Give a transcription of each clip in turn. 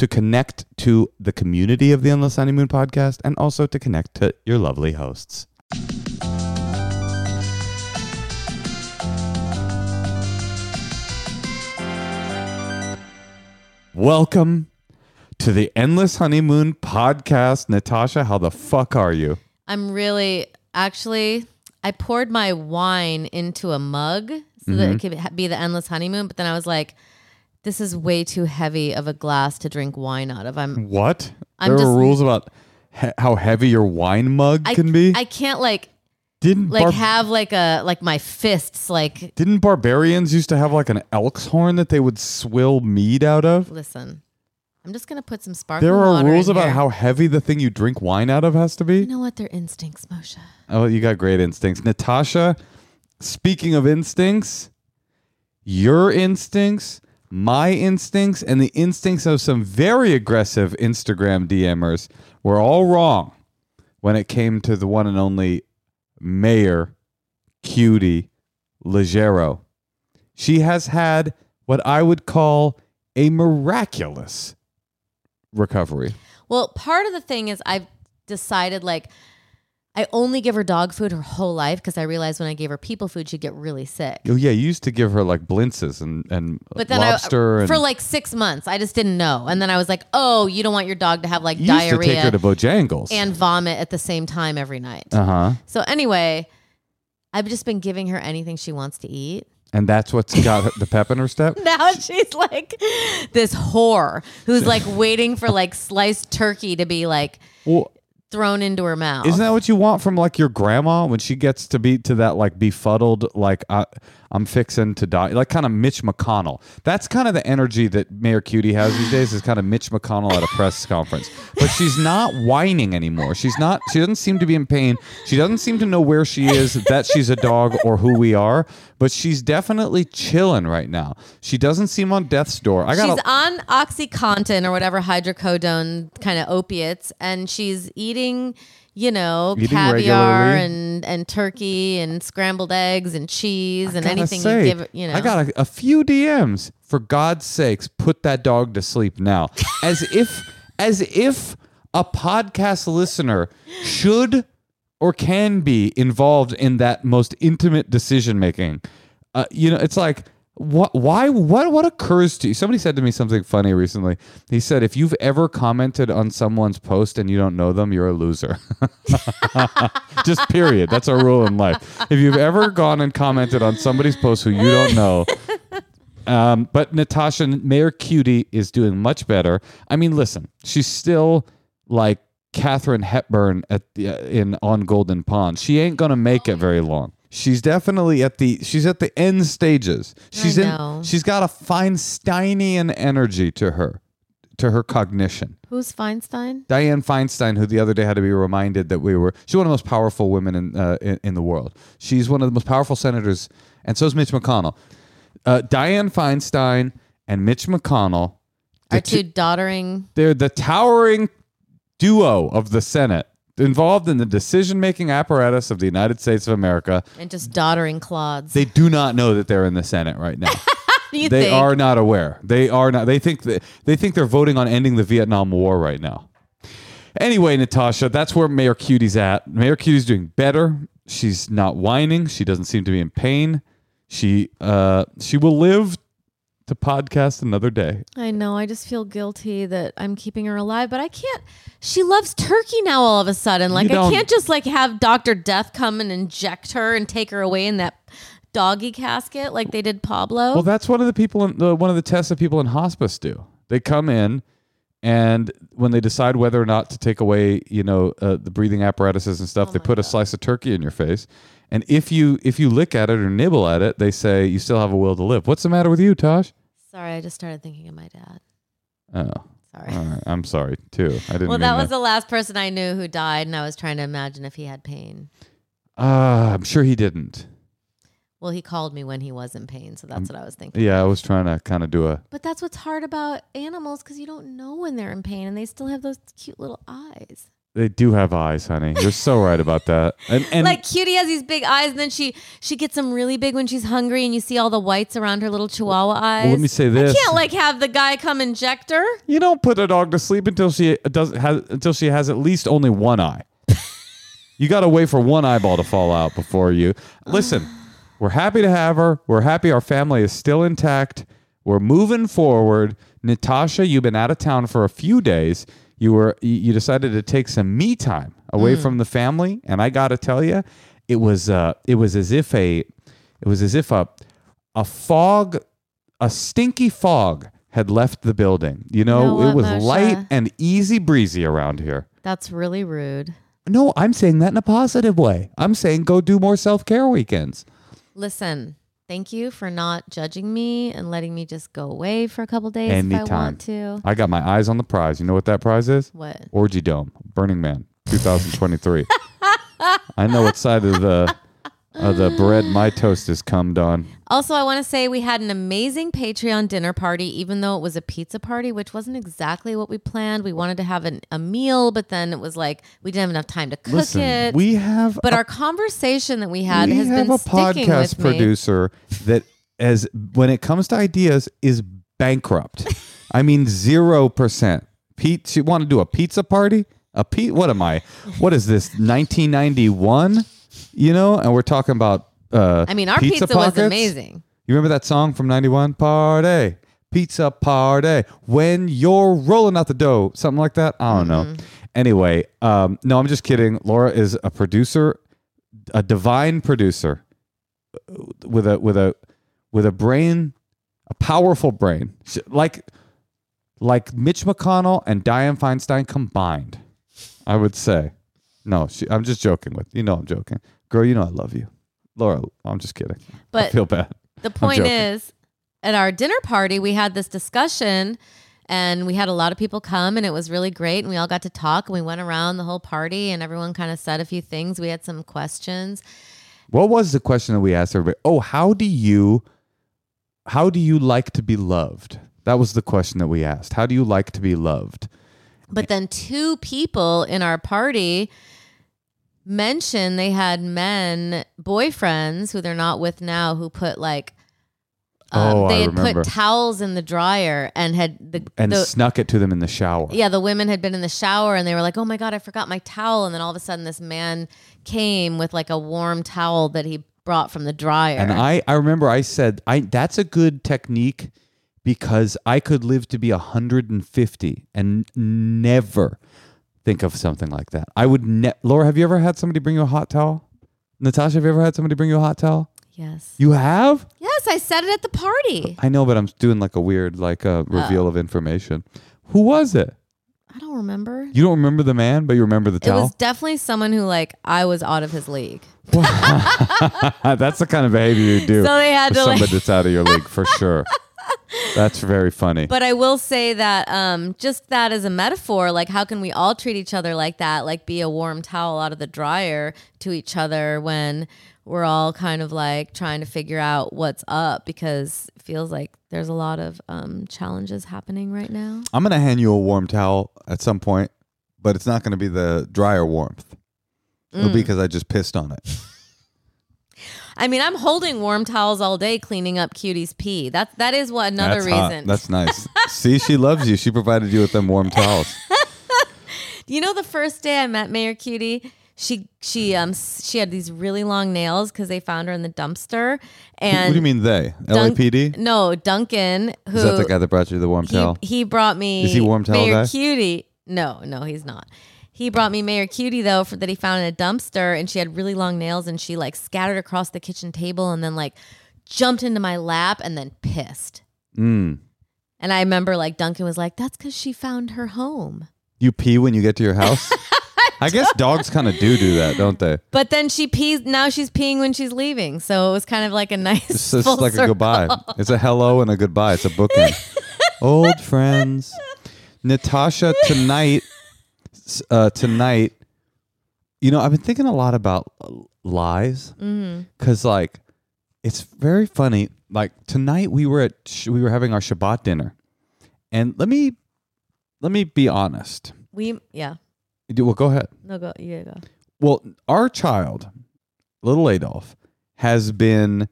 To connect to the community of the Endless Honeymoon podcast and also to connect to your lovely hosts. Welcome to the Endless Honeymoon podcast. Natasha, how the fuck are you? I'm really actually I poured my wine into a mug so that it mm-hmm. could be the endless honeymoon, but then I was like this is way too heavy of a glass to drink wine out of. I'm What? I'm there just- are rules about he- how heavy your wine mug I can be. I can't like didn't like have like a like my fists like didn't barbarians used to have like an elk's horn that they would swill mead out of? listen. I'm just gonna put some sparkling There are water rules in about here. how heavy the thing you drink wine out of has to be. you know what their instincts, Moshe. Oh, you got great instincts. Natasha, speaking of instincts, your instincts, my instincts, and the instincts of some very aggressive Instagram DMers were all wrong when it came to the one and only Mayor Cutie Leggero. She has had what I would call a miraculous recovery. Well, part of the thing is I've decided like I only give her dog food her whole life because I realized when I gave her people food she'd get really sick. Oh yeah, you used to give her like blintzes and and But then lobster I, and for like six months, I just didn't know. And then I was like, oh, you don't want your dog to have like you used to take her diarrhea to Bojangles. and vomit at the same time every night. uh huh. So anyway, I've just been giving her anything she wants to eat. And that's what's got the pep in her step. Now she's like this whore who's like waiting for like sliced turkey to be like Well, thrown into her mouth. isn't that what you want from like your grandma when she gets to be to that like befuddled like I, I'm fixing to die like kind of Mitch McConnell. That's kind of the energy that Mayor Cutie has these days is kind of Mitch McConnell at a press conference. But she's not whining anymore. She's not. She doesn't seem to be in pain. She doesn't seem to know where she is, that she's a dog or who we are. But she's definitely chilling right now. She doesn't seem on death's door. I got. She's on OxyContin or whatever hydrocodone kind of opiates, and she's eating, you know, Eating caviar regularly. and and turkey and scrambled eggs and cheese and gotta anything say, you give. You know, I got a, a few DMs. For God's sakes, put that dog to sleep now. As if, as if a podcast listener should or can be involved in that most intimate decision making. Uh, you know, it's like. What? Why? What? What occurs to you? Somebody said to me something funny recently. He said, "If you've ever commented on someone's post and you don't know them, you're a loser." Just period. That's our rule in life. If you've ever gone and commented on somebody's post who you don't know, um, but Natasha Mayor Cutie is doing much better. I mean, listen, she's still like Katharine Hepburn at the, uh, in on Golden Pond. She ain't gonna make it very long. She's definitely at the she's at the end stages. She's in she's got a Feinsteinian energy to her, to her cognition. Who's Feinstein? Dianne Feinstein, who the other day had to be reminded that we were, she's one of the most powerful women in, uh, in, in the world. She's one of the most powerful senators, and so is Mitch McConnell. Uh, Dianne Feinstein and Mitch McConnell, Our two doddering. they're the towering duo of the Senate involved in the decision making apparatus of the United States of America. And just doddering clods. They do not know that they're in the Senate right now. you they think? are not aware. They are not. They think that they think they're voting on ending the Vietnam War right now. Anyway, Natasha, that's where Mayor Cutie's at. Mayor Cutie's doing better. She's not whining. She doesn't seem to be in pain. She uh she will live to podcast another day. I know. I just feel guilty that I'm keeping her alive, but I can't. She loves turkey now. All of a sudden, like I can't just like have Doctor Death come and inject her and take her away in that doggy casket like they did Pablo. Well, that's one of the people in the one of the tests that people in hospice do. They come in and when they decide whether or not to take away, you know, uh, the breathing apparatuses and stuff, they put a slice of turkey in your face. And if you if you lick at it or nibble at it, they say you still have a will to live. What's the matter with you, Tosh? Sorry, I just started thinking of my dad. Oh, Sorry. all right. I'm sorry too. I didn't. Well, that was the last person I knew who died, and I was trying to imagine if he had pain. Ah, I'm sure he didn't. Well, he called me when he was in pain, so that's what I was thinking. Yeah, I was trying to kind of do a. But that's what's hard about animals because you don't know when they're in pain, and they still have those cute little eyes. They do have eyes, honey. You're so right about that. And and like Cutie has these big eyes, and then she she gets them really big when she's hungry, and you see all the whites around her little Chihuahua eyes. well, let me say this. I can't like have the guy come inject her. You don't put a dog to sleep until she does has until she has at least only one eye. you got to wait for one eyeball to fall out before you listen. We're happy to have her. We're happy our family is still intact. We're moving forward. Natasha, you've been out of town for a few days. You were you- you decided to take some me time away from the family, and I got to tell you, it was uh it was as if a it was as if a a fog a stinky fog had left the building. You know, know it was Moshe? light and easy breezy around here. That's really rude. No, I'm saying that in a positive way. I'm saying go do more self care weekends. Listen, thank you for not judging me and letting me just go away for a couple days if I want to. I got my eyes on the prize. You know what that prize is? What? Orgy Dome, Burning Man, 2023. I know what side of the of the bread my toast is cummed on. Also, I want to say we had an amazing Patreon dinner party, even though it was a pizza party, which wasn't exactly what we planned. We wanted to have an, a meal, but then it was like we didn't have enough time to cook Listen, it. we have but a, our conversation that we had we has have been a sticking podcast with me. producer that as when it comes to ideas is bankrupt. I mean zero percent. Pete, you want to do a pizza party? A Pete? What am I? What is this? 1991? You know, and we're talking about. Uh, I mean, our pizza, was pockets? amazing. You remember that song from 91? Party. Pizza party. When you're rolling out the dough. Something like that. I don't Mm-hmm. know. Anyway, um, no, I'm just kidding. Laura is a producer, a divine producer with a with a with a brain, a powerful brain. She- Like like Mitch McConnell and Dianne Feinstein combined. I would say. No, she, I'm just joking with you know I'm joking. Girl, you know I love you. Laura, I'm just kidding. I But feel bad. the point is, at our dinner party, we had this discussion. And we had a lot of people come, and it was really great. And we all got to talk, and we went around the whole party, and everyone kind of said a few things. We had some questions. What was the question that we asked everybody? Oh, how do you how do you like to be loved? That was the question that we asked. How do you like to be loved? But then two people in our party mentioned they had men, boyfriends who they're not with now, who put like, um, Oh, they had put towels in the dryer and had the, And the snuck it to them in the shower. yeah, the women had been in the shower and they were like, oh my God, I forgot my towel. And then all of a sudden, this man came with like a warm towel that he brought from the dryer. And I, I remember I said, I that's a good technique because I could live to be 150 and never think of something like that. I would ne- Laura, have you ever had somebody bring you a hot towel? Natasha, have you ever had somebody bring you a hot towel? yes. You have? Yes, I said it at the party. I know, but I'm doing like a weird like uh, a reveal of information. Who was it? I don't remember. You don't remember the man, but you remember the It towel. It was definitely someone who like I was out of his league. That's the kind of behavior you do. So they had to like somebody that's out of your league for sure. That's very funny. But I will say that um, just that as a metaphor, like how can we all treat each other like that? Like be a warm towel out of the dryer to each other when we're all kind of like trying to figure out what's up because it feels like there's a lot of um, challenges happening right now. I'm gonna hand you a warm towel at some point, but it's not gonna be the dryer warmth. It'll Mm. be because I just pissed on it. I mean, I'm holding warm towels all day cleaning up Cutie's pee. That that is what another That's hot. reason. That's nice. See, she loves you. She provided you with them warm towels. You know, the first day I met Mayor Cutie, she she um she had these really long nails because they found her in the dumpster. And what do you mean they? Dunk- LAPD? No, Duncan, who Is that the guy that brought you the warm he, towel? he brought me. Is he warm towel Mayor guy? Cutie. No, no, he's not. He brought me Mayor Cutie though for that he found in a dumpster, and she had really long nails, and she like scattered across the kitchen table, and then like jumped into my lap, and then pissed. Mm. And I remember like Duncan was like, "That's because she found her home." You pee when you get to your house? I guess dogs kind of do do that, don't they? But then she pees. Now she's peeing when she's leaving, so it was kind of like a nice. It's just like a goodbye. It's a hello and a goodbye. It's a bookend. Old friends. Natasha, tonight, uh, tonight, you know, I've been thinking a lot about uh, lies because, like, it's very funny. Like tonight, we were at sh- we were having our Shabbat dinner, and let me let me be honest. We yeah. Well, go ahead. No go. You go. Well, our child, little Adolf, has been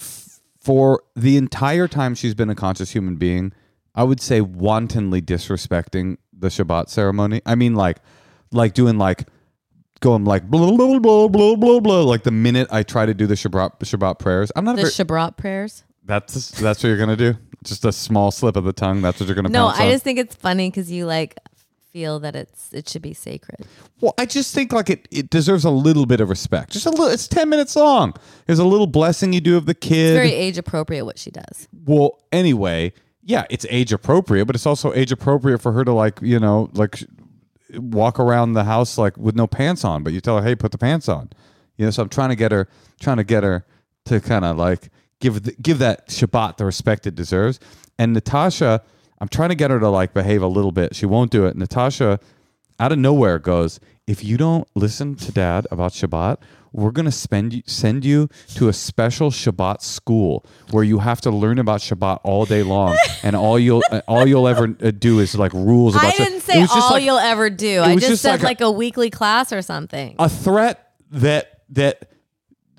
f- for the entire time she's been a conscious human being. I would say wantonly disrespecting the Shabbat ceremony. I mean, like, like doing like going like blah blah blah blah blah blah. Like the minute I try to do the Shabbat Shabbat prayers, I'm not. The A very, Shabbat prayers. that's that's what you're gonna do. Just a small slip of the tongue. That's what you're gonna. No, I on? just think it's funny because you like feel that it's it should be sacred. Well, I just think like it, it deserves a little bit of respect. Just a little. It's ten minutes long. There's a little blessing you do of the kid. It's very age appropriate what she does. well, anyway, yeah, it's age appropriate, but it's also age appropriate for her to like you know like walk around the house like with no pants on. But you tell her, hey, put the pants on. You know, so I'm trying to get her, trying to get her to kind of like give the, give that Shabbat the respect it deserves. And Natasha, I'm trying to get her to like behave a little bit. She won't do it. Natasha, out of nowhere, goes, if you don't listen to Dad about Shabbat, we're gonna spend send you to a special Shabbat school where you have to learn about Shabbat all day long, and all you'll all you'll ever do is like rules about. I didn't It say all like- you'll ever do. I just, just said like a- like a, weekly class or something. a threat that that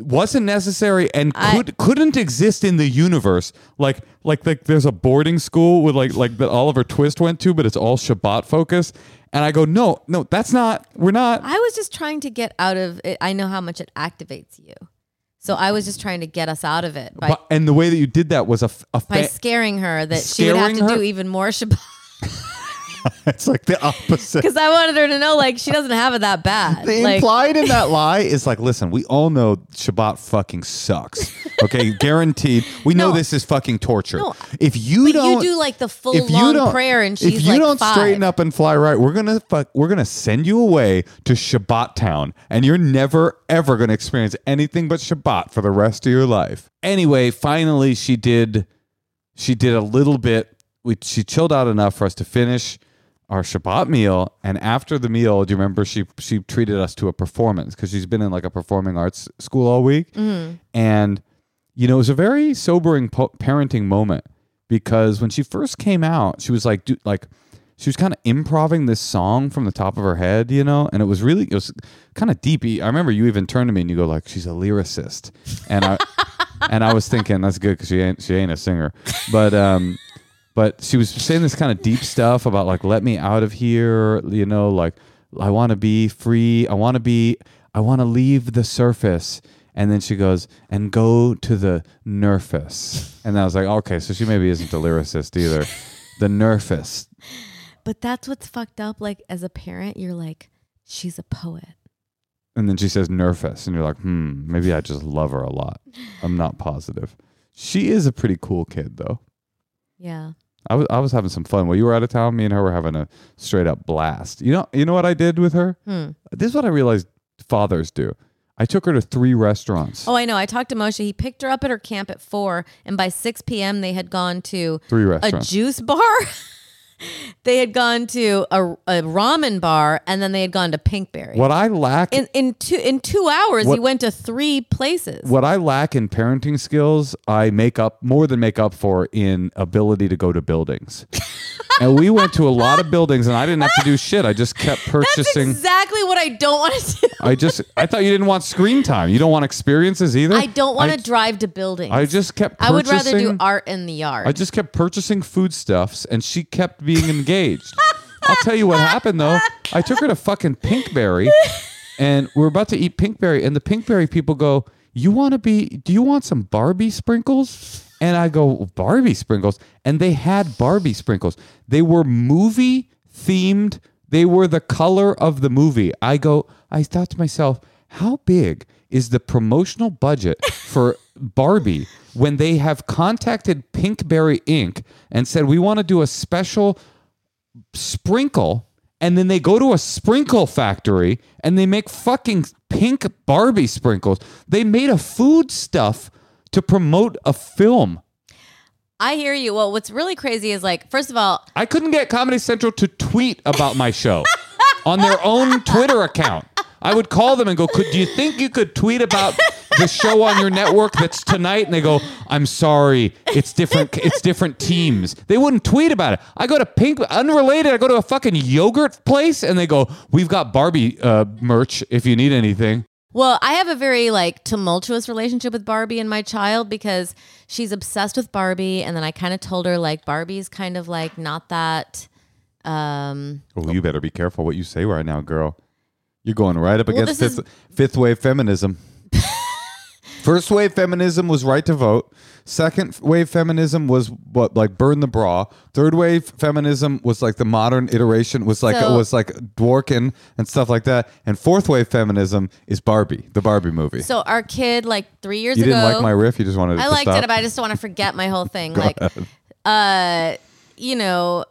wasn't necessary and I- could couldn't exist in the universe. Like like like there's a boarding school with like like that Oliver Twist went to, but it's all Shabbat focused. And I go, no, no, that's not. We're not. I was just trying to get out of it. I know how much it activates you. So I was just trying to get us out of it by, But, and the way that you did that was a, f- a by fa- scaring her that she would have Scaring to her? do even more Shabbat. it's like the opposite. Because I wanted her to know like she doesn't have it that bad. The like, implied in that lie is like, listen, we all know Shabbat fucking sucks. Okay, guaranteed. We know this is fucking torture. No. If you but don't, you do like the full if you long don't- prayer and she's if you like don't five. straighten up and fly right, we're gonna fuck, we're gonna send you away to Shabbat town, and you're never ever gonna experience anything but Shabbat for the rest of your life. Anyway, finally, she did. She did a little bit. We she chilled out enough for us to finish our Shabbat meal, and after the meal, do you remember she she treated us to a performance? Because she's been in like a performing arts school all week, Mm-hmm. and you know it was a very sobering po- parenting moment because when she first came out, she was like do, like she was kind of improvising this song from the top of her head, you know, and it was really it was kind of deep. I remember you even turned to me and you go like, "She's a lyricist," and I and I was thinking that's good because she ain't she ain't a singer, but um, but she was saying this kind of deep stuff about like let me out of here, you know, like I want to be free, I want to be, I want to leave the surface. And then she goes and go to the nurface, and I was like, okay, so she maybe isn't a lyricist either. The nurface, But that's what's fucked up. Like as a parent, you're like, she's a poet. And then she says nervous, and you're like, hmm, maybe I just love her a lot. I'm not positive. She is a pretty cool kid, though. Yeah. I was I was having some fun while you were out of town. Me and her were having a straight up blast. You know, you know what I did with her? Hmm. This is what I realized fathers do. I took her to three restaurants. Oh, I know. I talked to Moshe. He picked her up at her camp at four, and by six p.m. they had gone to Three a restaurants. juice bar. they had gone to a, a ramen bar, and then they had gone to Pinkberry. what I lack In in two in two hours, What- you went to three places. what I lack in parenting skills, I make up more than make up for in ability to go to buildings. and we went to a lot of buildings, and I didn't have to do shit. I just kept purchasing. That's exactly what I don't want to do. I just I thought you didn't want screen time. You don't want experiences either. I don't want I- to drive to buildings. I just kept. I would rather do art in the yard. I just kept purchasing foodstuffs, and she kept being engaged. I'll tell you what happened though. I took her to fucking Pinkberry, and we're about to eat Pinkberry, and the Pinkberry people go, "You want to be? Do you want some Barbie sprinkles?" And I go, "Barbie sprinkles," and they had Barbie sprinkles. They were movie themed. They were the color of the movie. I go. I thought to myself, how big is the promotional budget for Barbie when they have contacted Pinkberry Inc. and said we want to do a special sprinkle and then they go to a sprinkle factory and they make fucking pink Barbie sprinkles. They made a food stuff to promote a film. I hear you. Well, what's really crazy is like, first of all, I couldn't get Comedy Central to tweet about my show on their own Twitter account. I would call them and go, "Could do you think you could tweet about the show on your network that's tonight?" And they go, "I'm sorry, it's different. It's different teams." They wouldn't tweet about it. I go to Pink, unrelated. I go to a fucking yogurt place, and they go, "We've got Barbie uh, merch if you need anything." Well, I have a very like tumultuous relationship with Barbie and my child because she's obsessed with Barbie and then I kind of told her like Barbie's kind of like not that um Oh, you better be careful what you say right now, girl. You're going right up against this fifth, fifth wave feminism. First wave feminism was right to vote. Second wave feminism was what like burn the bra. Third wave feminism was like the modern iteration was like So- was like Dworkin and stuff like that. And fourth wave feminism is Barbie, the Barbie movie. so our kid like 3 years ago. you ago didn't like my riff, you just wanted I to liked stop. it, but I just want to forget my whole thing. like, uh, you know,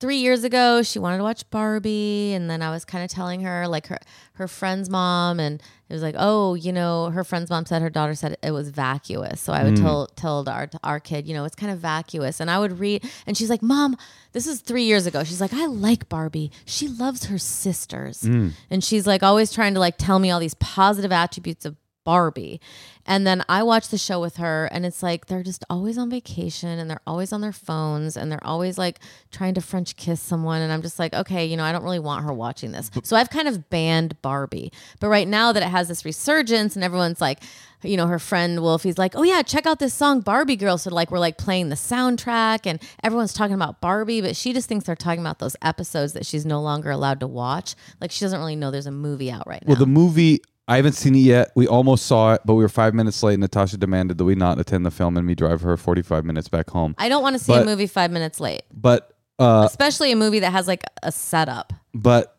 three years ago, she wanted to watch Barbie, and then I was kind of telling her, like, her her friend's mom, and it was like, oh, you know, her friend's mom said her daughter said it was vacuous. So I would mm. tell tell our our kid, you know, it's kind of vacuous, and I would read, and she's like, mom, this is three years ago. She's like, I like Barbie. She loves her sisters, mm. and she's like always trying to like tell me all these positive attributes of Barbie. And then I watch the show with her, and it's like they're just always on vacation and they're always on their phones and they're always like trying to French kiss someone. And I'm just like, okay, you know, I don't really want her watching this. So I've kind of banned Barbie. But right now that it has this resurgence and everyone's like, you know, her friend Wolfie's like, oh yeah, check out this song Barbie Girl. So like we're like playing the soundtrack and everyone's talking about Barbie, but she just thinks they're talking about those episodes that she's no longer allowed to watch. Like she doesn't really know there's a movie out right now. Well, the movie I haven't seen it yet. We almost saw it, but we were five minutes late. Natasha demanded that we not attend the film and me drive her 45 minutes back home. I don't want to see But- a movie five minutes late. But uh, especially a movie that has like a setup. but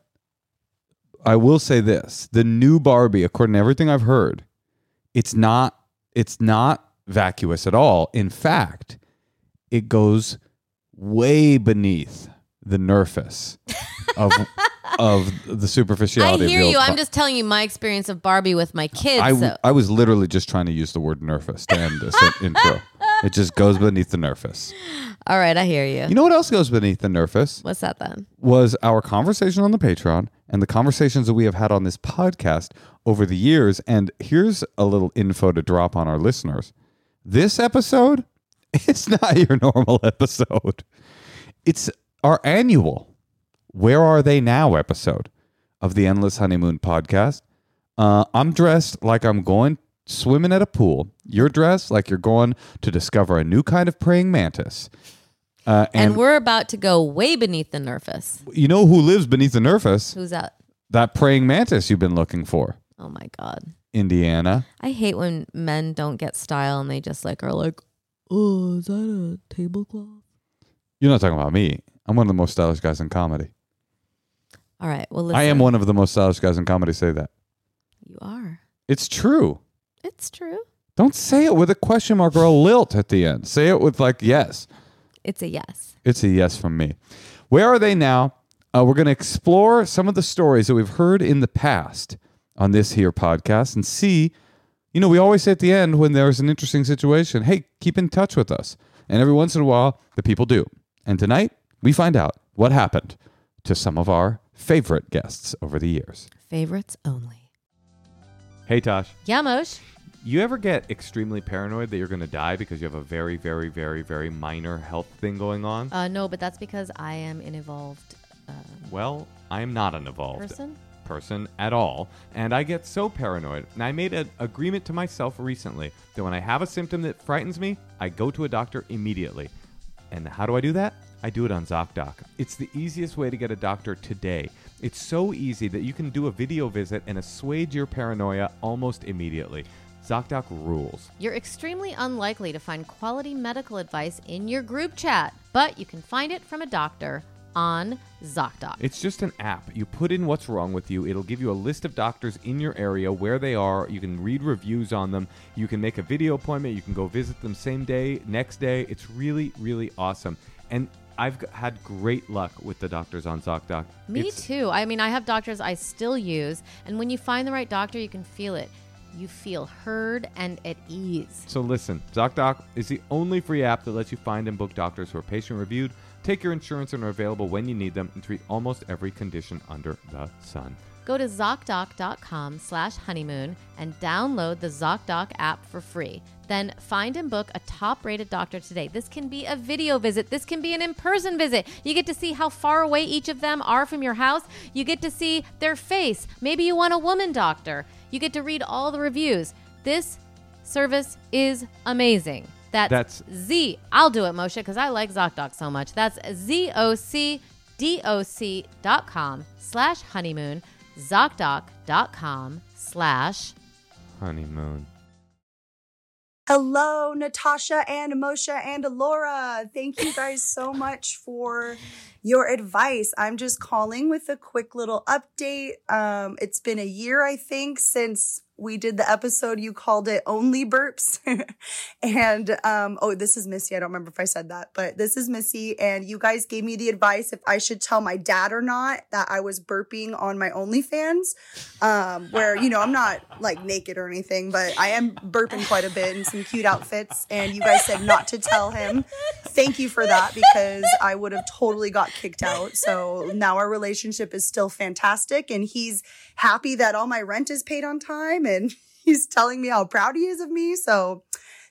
I will say this: the new Barbie, according to everything I've heard, it's not it's not vacuous at all. In fact, it goes way beneath the nurface of of the superficiality. I hear you. I'm just telling you my experience of Barbie with my kids. I, so. I was literally just trying to use the word nervous to end this intro. It just goes beneath the nervous. All right, I hear you. You know what else goes beneath the nervous? What's that then? Was our conversation on the Patreon and the conversations that we have had on this podcast over the years. And here's a little info to drop on our listeners. This episode, it's not your normal episode. It's our annual Where Are They Now episode of the Endless Honeymoon podcast. Uh, I'm dressed like I'm going swimming at a pool. You're dressed like you're going to discover a new kind of praying mantis. Uh, And, and we're about to go way beneath the nervous. you know who lives beneath the nervous? Who's that? That praying mantis you've been looking for. Oh my god. Indiana. I hate when men don't get style and they just like are like, oh, is that a tablecloth? You're not talking about me. I'm one of the most stylish guys in comedy. All right. Well, listen. I am one of the most stylish guys in comedy. Say that. You are. It's true. It's true. Don't say it with a question mark or a lilt at the end. Say it with like yes. It's a yes. It's a yes from me. Where are they now? Uh, we're going to explore some of the stories that we've heard in the past on this here podcast and see, you know, we always say at the end when there's an interesting situation, hey, keep in touch with us. And every once in a while, the people do. And tonight, we find out what happened to some of our favorite guests over the years. Favorites only. Hey, Tosh. Yamosh. You ever get extremely paranoid that you're going to die because you have a very, very, very, very minor health thing going on? Uh, no, but that's because I am an evolved uh, well, I am not an evolved person. person at all, and I get so paranoid. And I made an agreement to myself recently that when I have a symptom that frightens me, I go to a doctor immediately. And how do I do that? I do it on ZocDoc. It's the easiest way to get a doctor today. It's so easy that you can do a video visit and assuage your paranoia almost immediately. ZocDoc rules. You're extremely unlikely to find quality medical advice in your group chat, but you can find it from a doctor on ZocDoc. It's just an app. You put in what's wrong with you. It'll give you a list of doctors in your area, where they are. You can read reviews on them. You can make a video appointment. You can go visit them same day, next day. It's really, really awesome. And I've g- had great luck with the doctors on ZocDoc. Me It's- too. I mean, I have doctors I still use, and when you find the right doctor, you can feel it. You feel heard and at ease. So listen, ZocDoc is the only free app that lets you find and book doctors who are patient reviewed, take your insurance and are available when you need them, and treat almost every condition under the sun. Go to ZocDoc.com slash honeymoon and download the ZocDoc app for free. Then find and book a top rated doctor today. This can be a video visit. This can be an in person visit. You get to see how far away each of them are from your house. You get to see their face. Maybe you want a woman doctor. You get to read all the reviews. This service is amazing. That's, That's- Z. I'll do it, Moshe, because I like ZocDoc so much. That's Z O C D O C dot com slash honeymoon. ZocDoc.com slash Honeymoon. Hello, Natasha and Moshe and Laura. Thank you guys so much for your advice. I'm just calling with a quick little update. Um, it's been a year, I think, since we did the episode. You called it Only Burps. and, um, oh, this is Missy. I don't remember if I said that, but this is Missy. And you guys gave me the advice if I should tell my dad or not that I was burping on my OnlyFans, um, where, you know, I'm not like naked or anything, but I am burping quite a bit in some cute outfits. And you guys said not to tell him. Thank you for that because I would have totally got kicked out. So now our relationship is still fantastic and he's happy that all my rent is paid on time and he's telling me how proud he is of me. So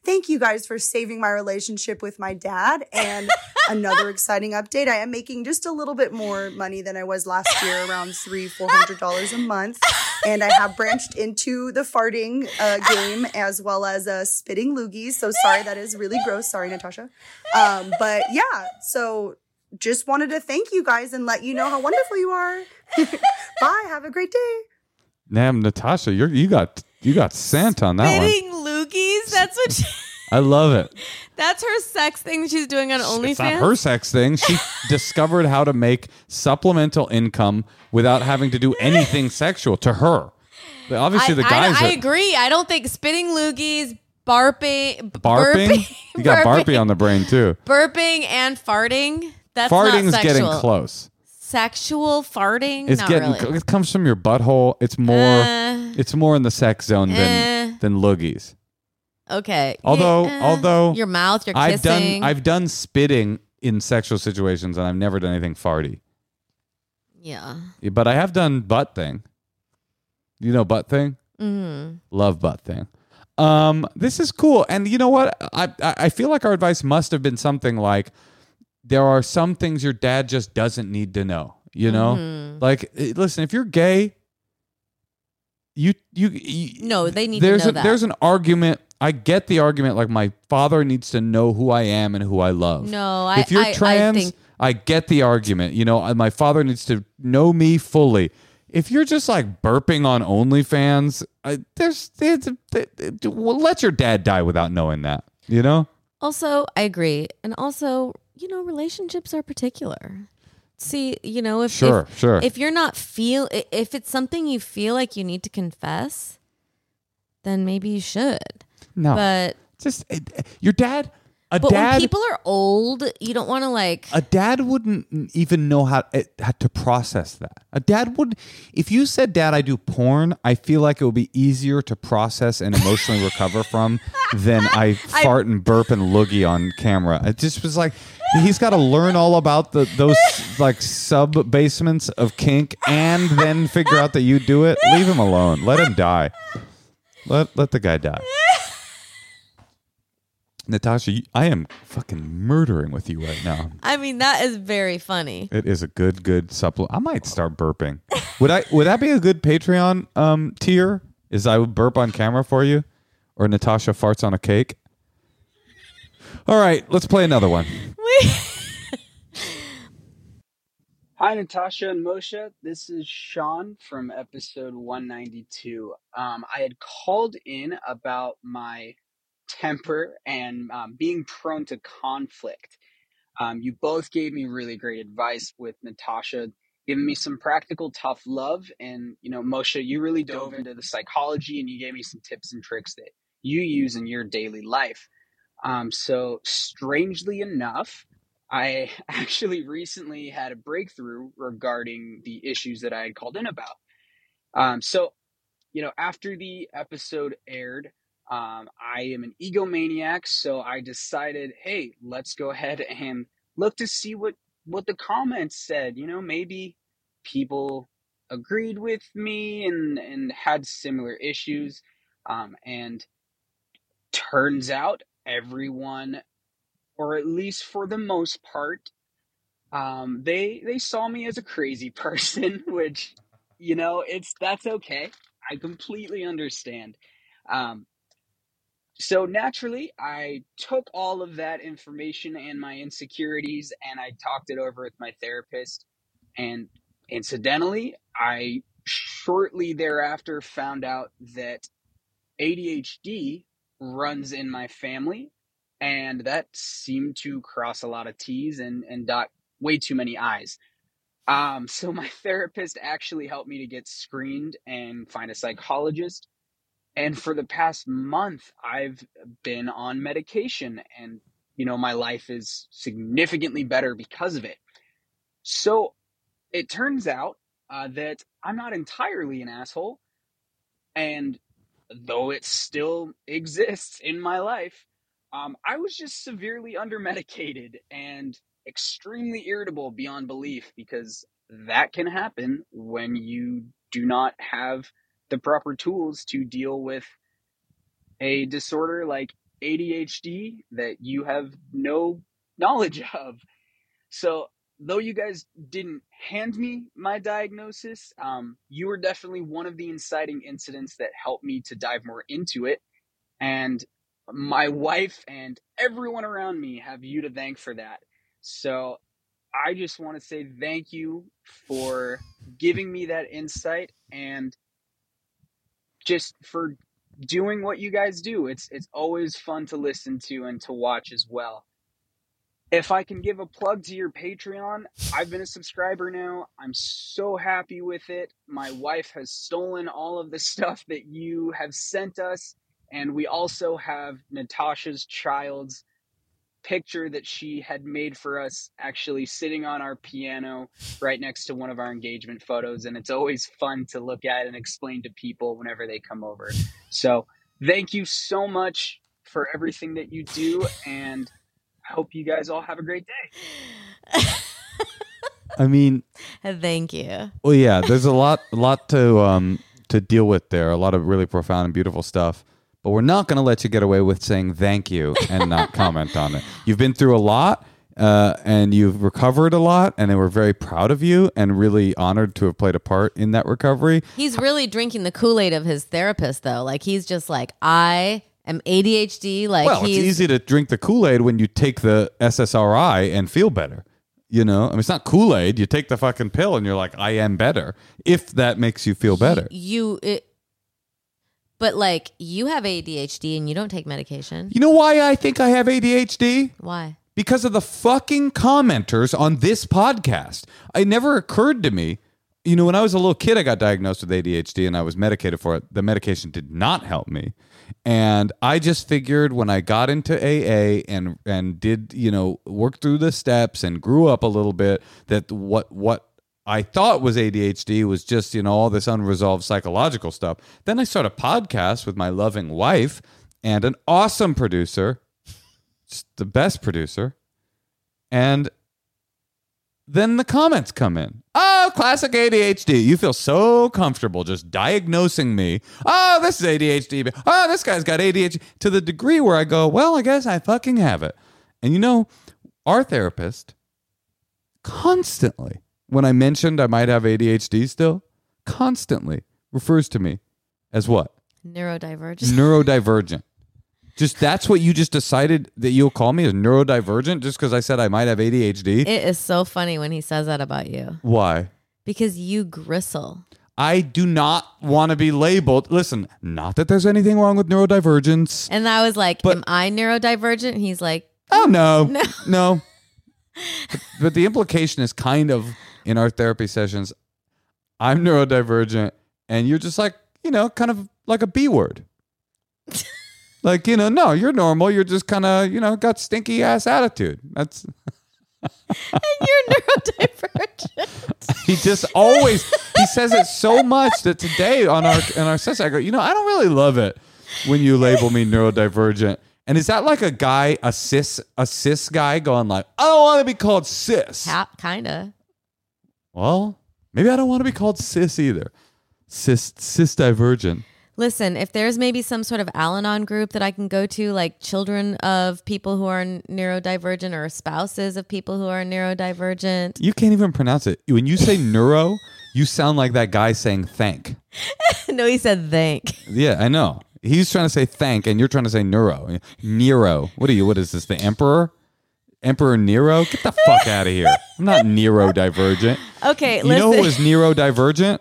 thank you guys for saving my relationship with my dad. And another exciting update. I am making just a little bit more money than I was last year, around three, four hundred dollars a month. And I have branched into the farting uh, game as well as uh, spitting loogies. So sorry, that is really gross. Sorry, Natasha. Um, but yeah, so just wanted to thank you guys and let you know how wonderful you are. Bye. Have a great day. Damn, Natasha, you're you got you got sent on that one. Spitting loogies. That's what. She, I love it. that's her sex thing she's doing on OnlyFans. It's not her sex thing. She discovered how to make supplemental income without having to do anything sexual to her. But obviously, I, the guys I, are agree. I don't think spitting loogies, barping, barping. burping- You got burping- barpy on the brain too. burping and farting. That's Farting's getting close. Sexual farting. It's not getting. really. It comes from your butthole. It's more. Uh, it's more in the sex zone than eh. than loogies. okay. Although- Yeah, although your mouth, you're I've done. I've done spitting in sexual situations, and I've never done anything farty. yeah. Yeah, But I have done butt thing. You know butt thing. Mm. Love butt thing. Um, this is cool, and you know what? I I I feel like our advice must have been something like, there are some things your dad just doesn't need to know. You know, Mhm. like eh, listen, if you're gay, you you, you No, they need to there's know a, that. there's an argument. I get the argument. Like my father needs to know who I am and who I love. No, I. if you're I, trans, I think I get the argument. You know, my father needs to know me fully. If you're just like burping on OnlyFans, I, there's, it's, it, it- well, let your dad die without knowing that. You know, Also, I agree. And also, you know, relationships are particular. See, you know, if Sure, if, sure. if you're not feel if it's something you feel like you need to confess, then maybe you should. no, But just eh, eh, your dad. A But dad when people are old, you don't want to like. a dad wouldn't even know how, eh, how to process that. A dad would, if you said, "Dad, I do porn," I feel like it would be easier to process and emotionally recover from than I fart and burp and loogie on camera. It just was like he's got to learn all about the those like sub basements of kink and then figure out that you do it. Leave him alone. Let him die. Let let the guy die. Natasha, you, I am fucking murdering with you right now. I mean, that is very funny. It is a good, good supplement. I might start burping. Would I? Would that be a good Patreon um, tier? Is I would burp on camera for you, or Natasha farts on a cake? All right, let's play another one. Hi, Natasha and Moshe. This is Sean from episode 192. Um, I had called in about my temper and um, being prone to conflict. Um, you both gave me really great advice with Natasha, giving me some practical tough love. And, you know, Moshe, you really dove into the psychology and you gave me some tips and tricks that you use in your daily life. Um, so, strangely enough, I actually recently had a breakthrough regarding the issues that I had called in about. Um, so, you know, after the episode aired, um, I am an egomaniac, so I decided, hey, let's go ahead and look to see what what the comments said. You know, maybe people agreed with me and and had similar issues, um, and turns out everyone or at least for the most part, um, they they saw me as a crazy person, which you know it's that's okay. I completely understand. Um, so naturally, I took all of that information and my insecurities, and I talked it over with my therapist. And incidentally, I shortly thereafter found out that ADHD runs in my family and that seemed to cross a lot of T's and and dot way too many I's. Um, so my therapist actually helped me to get screened and find a psychologist. And for the past month, I've been on medication, and you know my life is significantly better because of it. So it turns out uh, that I'm not entirely an asshole, and though it still exists in my life, um, I was just severely undermedicated and extremely irritable beyond belief because that can happen when you do not have the proper tools to deal with a disorder like ADHD that you have no knowledge of. So, though you guys didn't hand me my diagnosis, um, you were definitely one of the inciting incidents that helped me to dive more into it. And my wife and everyone around me have you to thank for that. So I just want to say thank you for giving me that insight and just for doing what you guys do. It's it's always fun to listen to and to watch as well. If I can give a plug to your Patreon, I've been a subscriber now. I'm so happy with it. My wife has stolen all of the stuff that you have sent us and we also have Natasha's child's picture that she had made for us actually sitting on our piano right next to one of our engagement photos. And it's always fun to look at and explain to people whenever they come over. So thank you so much for everything that you do. And I hope you guys all have a great day. I mean, Thank you. well, yeah. There's a lot, a lot to um to deal with there. A lot of really profound and beautiful stuff. But we're not going to let you get away with saying thank you and not comment on it. You've been through a lot. Uh, and you've recovered a lot, and we're very proud of you and really honored to have played a part in that recovery. He's really drinking the Kool Aid of his therapist, though. Like he's just like, I am ADHD. Like Well, it's easy to drink the Kool Aid when you take the SSRI and feel better. You know, I mean, it's not Kool Aid. You take the fucking pill and you're like, I am better. If that makes you feel better. you. It, but like you have ADHD and you don't take medication. You know why I think I have ADHD? Why? Because of the fucking commenters on this podcast. It never occurred to me you know, when I was a little kid, I got diagnosed with ADHD and I was medicated for it. The medication did not help me. And I just figured when I got into AA and and did, you know, work through the steps and grew up a little bit that what what I thought was ADHD was just, you know, all this unresolved psychological stuff. Then I started a podcast with my loving wife and an awesome producer, the best producer. And then the comments come in. Oh, classic ADHD. You feel so comfortable just diagnosing me. Oh, this is ADHD. Oh, this guy's got ADHD to the degree where I go, well, I guess I fucking have it. And you know, our therapist constantly, when I mentioned I might have ADHD still, constantly refers to me as what? Neurodivergent. Neurodivergent. Just that's what you just decided that you'll call me as neurodivergent just because I said I might have ADHD. it is so funny when he says that about you Why? because you gristle. I do not want to be labeled. Listen, not that there's anything wrong with neurodivergence. And I was like, But- Am I neurodivergent? And he's like, Oh no, No. no. But, but the implication is kind of in our therapy sessions. I'm neurodivergent, and you're just like you know, kind of like a B word. like you know, no, you're normal. You're just kind of you know got stinky ass attitude. That's and You're neurodivergent. he just always he says it so much that today on our in our session I go, you know, I don't really love it when you label me neurodivergent. And is that like a guy, a cis, a cis guy going like, I don't want to be called cis. Ha- kinda. Well, maybe I don't want to be called cis either. Cis, cis divergent. Listen, if there's maybe some sort of Al Anon group that I can go to, like children of people who are neurodivergent or spouses of people who are neurodivergent. You can't even pronounce it. When you say neuro, you sound like that guy saying thank. no, he said thank. Yeah, I know. He's trying to say thank, and you're trying to say neuro. Nero. What are you? What is this? The emperor? Emperor Nero? Get the fuck out of here. I'm not neurodivergent. Okay, listen. You listen. know who was neurodivergent?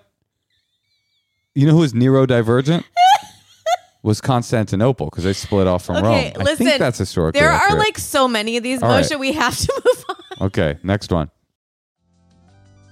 You know who was neurodivergent? was Constantinople because they split off from Rome. okay, Rome. listen. I think that's historically There are accurate. like so many of these, All right. Moshe. We have to move on. Okay, next one.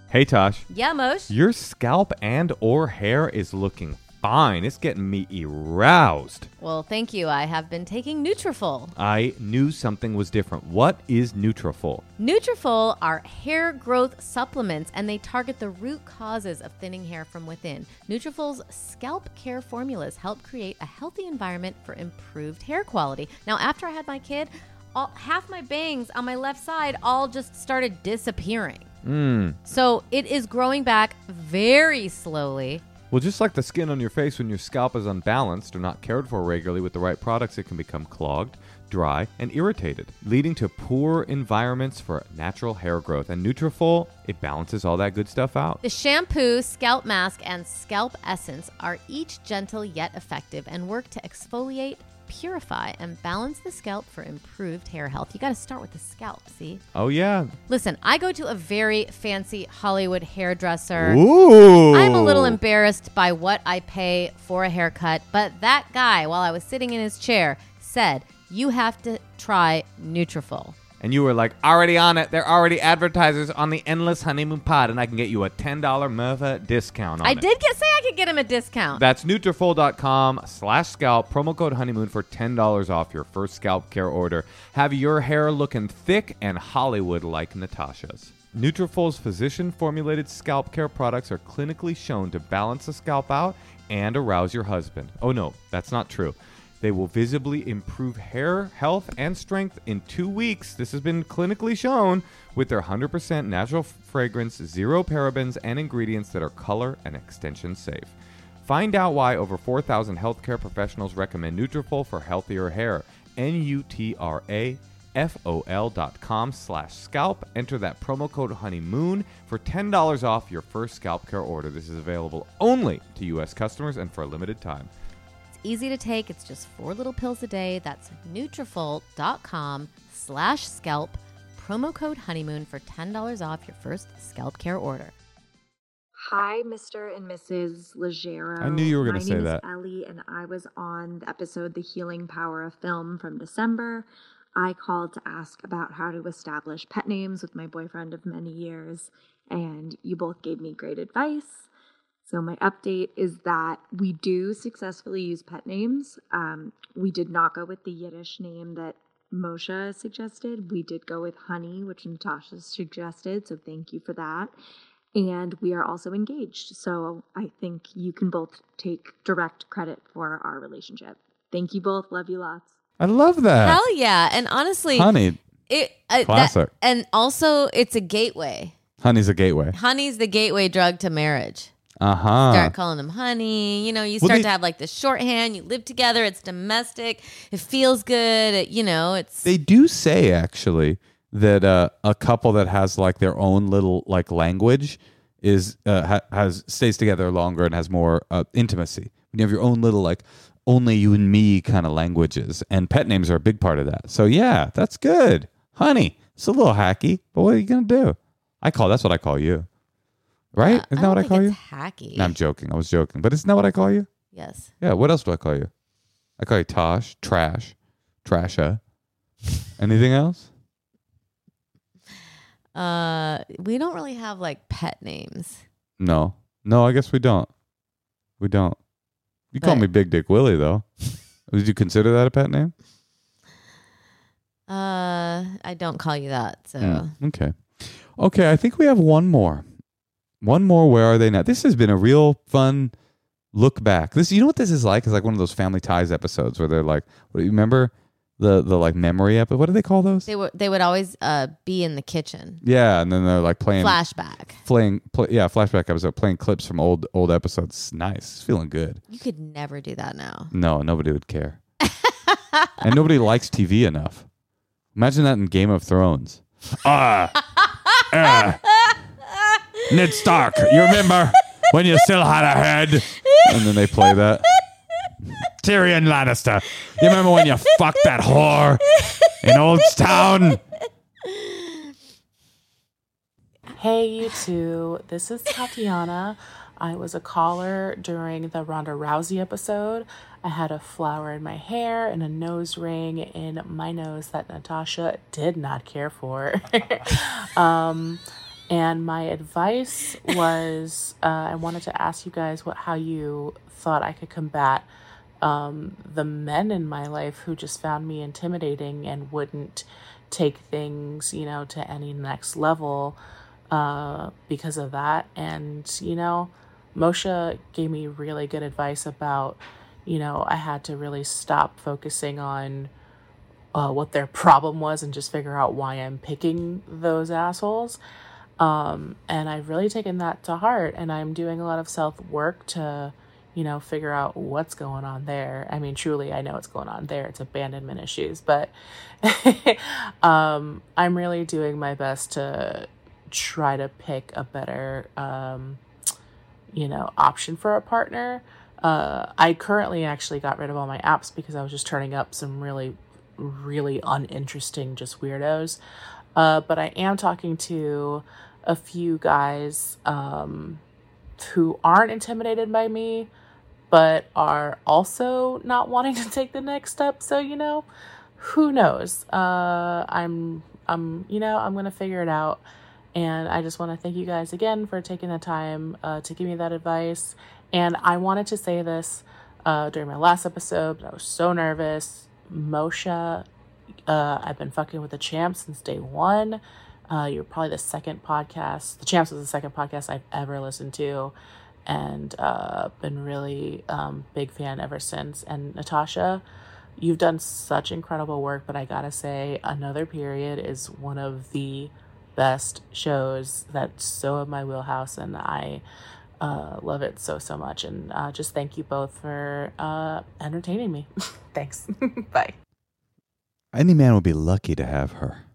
Hey Tosh, Yeah, Moshe. your scalp and or hair is looking fine. It's getting me aroused. Well, thank you. I have been taking Nutrafol. I knew something was different. What is Nutrafol? Nutrafol are hair growth supplements and they target the root causes of thinning hair from within. Nutrafol's scalp care formulas help create a healthy environment for improved hair quality. Now, after I had my kid, all, half my bangs on my left side all just started disappearing. Mmm. So it is growing back very slowly. Well, just like the skin on your face when your scalp is unbalanced or not cared for regularly with the right products, it can become clogged, dry, and irritated, leading to poor environments for natural hair growth. And Nutrafol, it balances all that good stuff out. The shampoo, scalp mask, and scalp essence are each gentle yet effective and work to exfoliate, purify, and balance the scalp for improved hair health. You got to start with the scalp, see? Oh yeah. Listen, I go to a very fancy Hollywood hairdresser. Ooh. I'm a little embarrassed by what I pay for a haircut, but that guy, while I was sitting in his chair, said, "You have to try Nutrafol." And you were like, already on it. They're already advertisers on the Endless Honeymoon Pod, and I can get you a $10 Murpha discount on I it. did get say I could get him a discount. That's Nutrafol.com slash scalp, promo code honeymoon for $10 off your first scalp care order. Have your hair looking thick and Hollywood like Natasha's. Nutrafol's physician-formulated scalp care products are clinically shown to balance the scalp out and arouse your husband. Oh no, that's not true. They will visibly improve hair health and strength in two weeks. This has been clinically shown with their 100% natural fragrance, zero parabens, and ingredients that are color and extension safe. Find out why over 4,000 healthcare professionals recommend Nutrafol for healthier hair. N-U-T-R-A F-O-L dot com slash scalp. Enter that promo code honeymoon for $10 off your first scalp care order. This is available only to U.S. customers and for a limited time. It's easy to take. It's just four little pills a day. That's Nutrafol.com slash scalp. Promo code honeymoon for $10 off your first scalp care order. Hi, Mr. and Mrs. Leggero. I knew you were gonna My say name that. Is Ellie, and I was on the episode "The Healing Power of Film" from December. I called to ask about how to establish pet names with my boyfriend of many years, and you both gave me great advice. So, my update is that we do successfully use pet names. Um, we did not go with the Yiddish name that Moshe suggested. We did go with Honey, which Natasha suggested. So, thank you for that. And we are also engaged. So, I think you can both take direct credit for our relationship. Thank you both. Love you lots. I love that. Hell yeah! And honestly, Honey, it uh, that- Classic. and also it's a gateway. honey's a gateway. Honey's the gateway drug to marriage. Uh huh. Start calling them honey. You know, you Well, start they- to have like the shorthand. You live together. It's domestic. It feels good. It, you know, it's They do say actually that uh, a couple that has like their own little like language is uh, ha- has stays together longer and has more uh, intimacy. When you have your own little like only you and me kind of languages, and pet names are a big part of that. So yeah, that's good, honey. It's a little hacky, but what are you gonna do? I call that's what I call you, right? Isn't that what I call you? Hacky. No, I'm joking. I was joking, but isn't that what I call you? yes. Yeah. What else do I call you? I call you Tosh, Trash, Trasha. Anything else? Uh, we don't really have like pet names. No. No, I guess we don't. We don't. You call But- me Big Dick Willie though. Would you consider that a pet name? Uh, I don't call you that. So Mm, okay. Okay, I think we have one more. One more. Where are they now? This has been a real fun look back. This, you know what this is like? It's like one of those Family Ties episodes where they're like, what, you remember the the like memory episode? What do they call those? they would they would always uh be in the kitchen. yeah, and then they're like playing Flashback. playing play, yeah flashback episode playing clips from old old episodes nice It's feeling good You could never do that now. no nobody would care and nobody likes tv enough imagine that in game of thrones ah uh, ned stark you remember when you still had a head and then they play that tyrion lannister you remember when you fucked that whore in old town Hey, you two. This is Tatiana. I was a caller during the Ronda Rousey episode. I had a flower in my hair and a nose ring in my nose that Natasha did not care for. um, and my advice was uh, I wanted to ask you guys what how you thought I could combat um, the men in my life who just found me intimidating and wouldn't take things, you know, to any next level uh, because of that. And, you know, Moshe gave me really good advice about, you know, I had to really stop focusing on uh, what their problem was and just figure out why I'm picking those assholes. Um, and I've really taken that to heart, and I'm doing a lot of self work to, you know, figure out what's going on there. I mean, truly, I know what's going on there. It's abandonment issues, but um, I'm really doing my best to try to pick a better, um, you know, option for a partner. Uh, I currently actually got rid of all my apps because I was just turning up some really, really uninteresting, just weirdos. Uh, but I am talking to a few guys um, who aren't intimidated by me, but are also not wanting to take the next step. So you know, who knows? Uh, I'm I'm you know I'm gonna figure it out. And I just want to thank you guys again for taking the time uh, to give me that advice. And I wanted to say this uh, during my last episode, I was so nervous. Moshe, uh, I've been fucking with the champ since day one. Uh, you're probably the second podcast. The champs was the second podcast I've ever listened to, and uh, been really um, big fan ever since. And Natasha, you've done such incredible work, but I gotta say, Another Period is one of the best shows that's so in my wheelhouse, and I uh, love it so so much. And uh, just thank you both for uh, entertaining me. Thanks. Bye. Any man would be lucky to have her.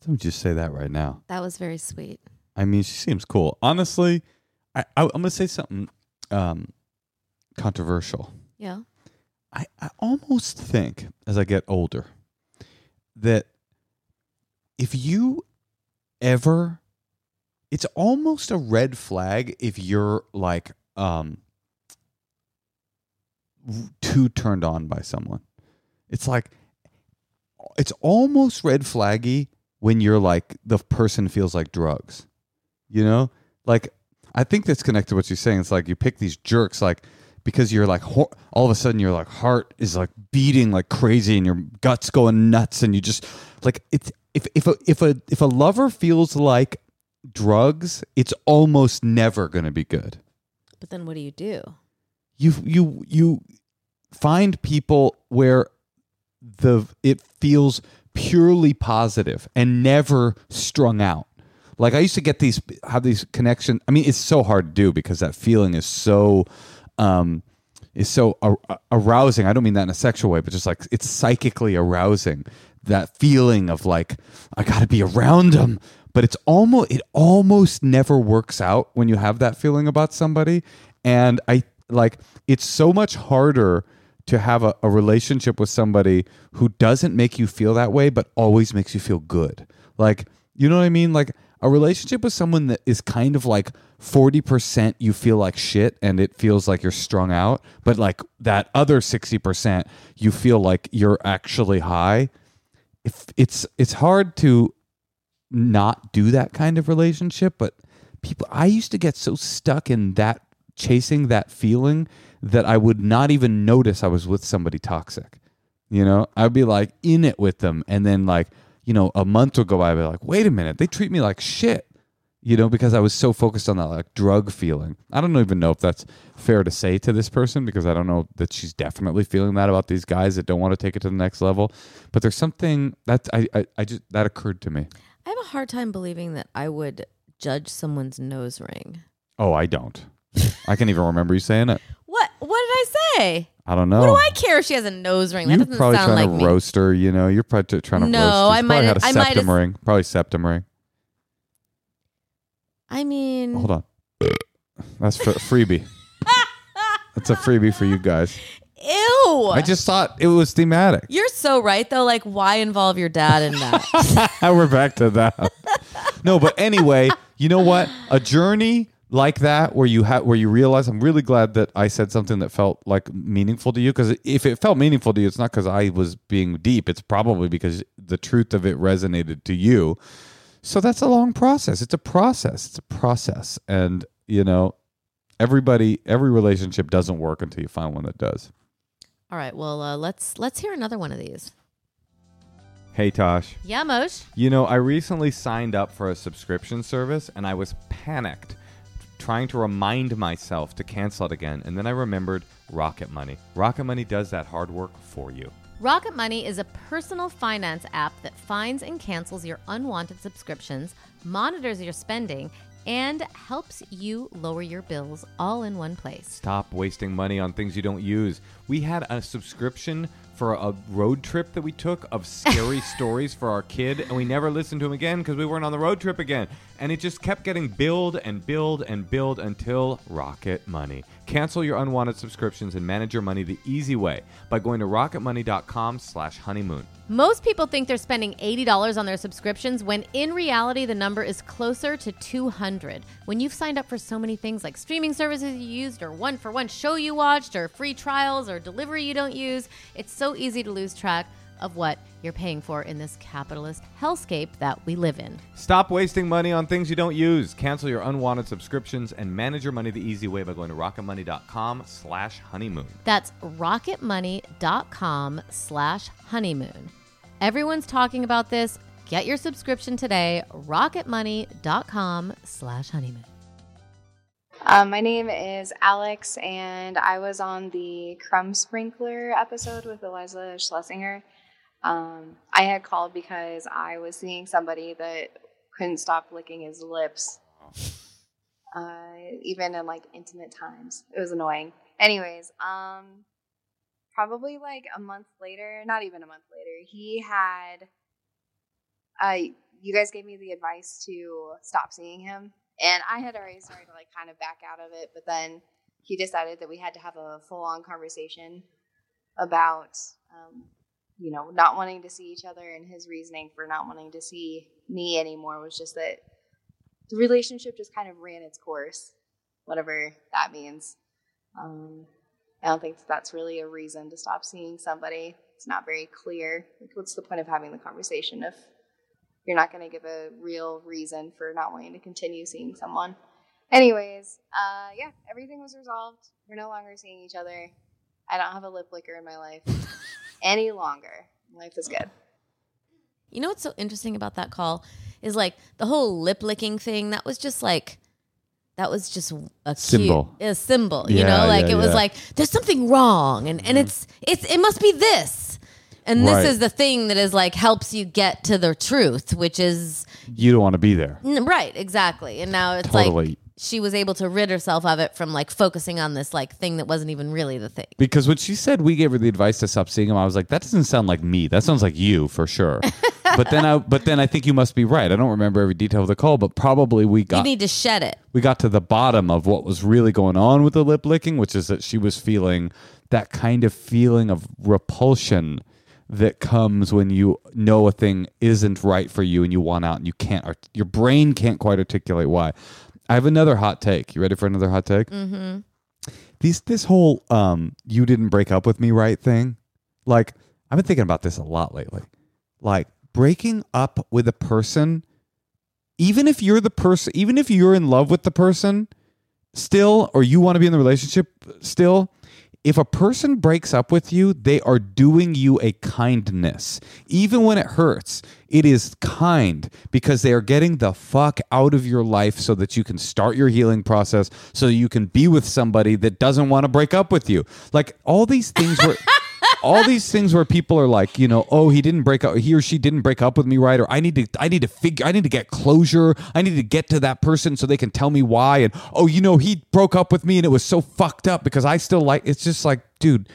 Let me just say that right now. That was very sweet. I mean, she seems cool. Honestly, I, I, I'm going to say something um, controversial. Yeah. I, I almost think as I get older that if you ever, it's almost a red flag if you're like um, too turned on by someone. It's like it's almost red flaggy when you're like the person feels like drugs. You know? Like I think that's connected to what you're saying. It's like you pick these jerks like because you're like all of a sudden your like heart is like beating like crazy and your guts going nuts and you just like it's if if a if a if a lover feels like drugs, it's almost never going to be good. But then what do you do? You you you find people where the it feels purely positive and never strung out. Like I used to get these have these connections. I mean, it's so hard to do because that feeling is so um is so ar- arousing. I don't mean that in a sexual way, but just like it's psychically arousing. That feeling of like I got to be around them, but it's almost it almost never works out when you have that feeling about somebody. And I like it's so much harder to have a, a relationship with somebody who doesn't make you feel that way, but always makes you feel good. Like, you know what I mean? Like a relationship with someone that is kind of like 40% you feel like shit and it feels like you're strung out, but like that other 60% you feel like you're actually high. If it's it's hard to not do that kind of relationship, but people I used to get so stuck in that chasing that feeling that I would not even notice I was with somebody toxic. You know, I'd be like in it with them and then like, you know, a month would go by, I'd be like, wait a minute, they treat me like shit. You know, because I was so focused on that like drug feeling. I don't even know if that's fair to say to this person because I don't know that she's definitely feeling that about these guys that don't want to take it to the next level. But there's something that I, I, I just that occurred to me. I have a hard time believing that I would judge someone's nose ring. Oh, I don't. I can't even remember you saying it. What what did I say? I don't know. What do I care if she has a nose ring? That You're doesn't probably sound trying like to me. roast her. You know, you're probably t- trying to No, roast. her. I might have- had a I might septum have- ring. Probably septum ring. I mean, Hold on. That's for freebie. That's a freebie for you guys. ew. I just thought it was thematic. You're so right though. Like, why involve your dad in that? We're back to that. no, but anyway, you know what? A journey like that where you have where you realize I'm really glad that I said something that felt like meaningful to you because if it felt meaningful to you, it's not because I was being deep. It's probably because the truth of it resonated to you. So that's a long process. It's a process. It's a process, and you know, everybody, every relationship doesn't work until you find one that does. All right. Well, uh, let's let's hear another one of these. Hey, Tosh. Yeah, Mosh. You know, I recently signed up for a subscription service and I was panicked trying to remind myself to cancel it again. And then I remembered Rocket Money. Rocket Money does that hard work for you. Rocket Money is a personal finance app that finds and cancels your unwanted subscriptions, monitors your spending, and helps you lower your bills all in one place. Stop wasting money on things you don't use. We had a subscription for a road trip that we took of scary stories for our kid, and we never listened to him again because we weren't on the road trip again. And it just kept getting billed and billed and billed until Rocket Money. Cancel your unwanted subscriptions and manage your money the easy way by going to rocketmoney.com slash honeymoon. Most people think they're spending $80 on their subscriptions when in reality the number is closer to 200. When you've signed up for so many things like streaming services you used or one for one show you watched or free trials or delivery you don't use, it's so easy to lose track of what you're paying for in this capitalist hellscape that we live in. Stop wasting money on things you don't use. Cancel your unwanted subscriptions and manage your money the easy way by going to rocketmoney.com slash honeymoon. That's rocketmoney.com slash honeymoon. Everyone's talking about this. Get your subscription today, rocketmoney.com slash honeymoon. Um, my name is Alex, and I was on the Crumb Sprinkler episode with Iliza Shlesinger. Um, I had called because I was seeing somebody that couldn't stop licking his lips, uh, even in like intimate times. It was annoying. Anyways, um, probably like a month later, not even a month later, he had. Uh, you guys gave me the advice to stop seeing him, and I had already started to like kind of back out of it, but then he decided that we had to have a full on conversation about, um, you know, not wanting to see each other, and his reasoning for not wanting to see me anymore was just that the relationship just kind of ran its course, whatever that means. Um, I don't think that's really a reason to stop seeing somebody. it's not very clear. Like, what's the point of having the conversation if you're not going to give a real reason for not wanting to continue seeing someone? Anyways, uh, yeah, everything was resolved. We're no longer seeing each other. I don't have a lip licker in my life any longer. Life is good. You know what's so interesting about that call is like the whole lip licking thing. That was just like that was just a Symbol. cute, a symbol. You know, like yeah, it was yeah. like there's something wrong, and and mm-hmm. it's it's it must be this, and this Right. is the thing that is like helps you get to the truth, which is You don't want to be there. N- Right, exactly. And now it's Totally. like she was able to rid herself of it from like focusing on this like thing that wasn't even really the thing. Because when she said we gave her the advice to stop seeing him, I was like, that doesn't sound like me. That sounds like you for sure. but then I but then I think you must be right. I don't remember every detail of the call, but probably we got You need to shed it. we got to the bottom of what was really going on with the lip licking, which is that she was feeling that kind of feeling of repulsion that comes when you know a thing isn't right for you and you want out and you can't art- your brain can't quite articulate why. I have another hot take. You ready for another hot take? Mm-hmm. these this whole um you didn't break up with me right thing like i've been thinking about this a lot lately like breaking up with a person even if you're the person even if you're in love with the person still or you want to be in the relationship still if a person breaks up with you, they are doing you a kindness. Even when it hurts, it is kind because they are getting the fuck out of your life so that you can start your healing process, so you can be with somebody that doesn't want to break up with you. Like all these things where. all these things where people are like, you know, oh, he didn't break up, he or she didn't break up with me, right? Or I need to, I need to figure, I need to get closure. I need to get to that person so they can tell me why. And oh, you know, he broke up with me and it was so fucked up because I still like. It's just like, dude,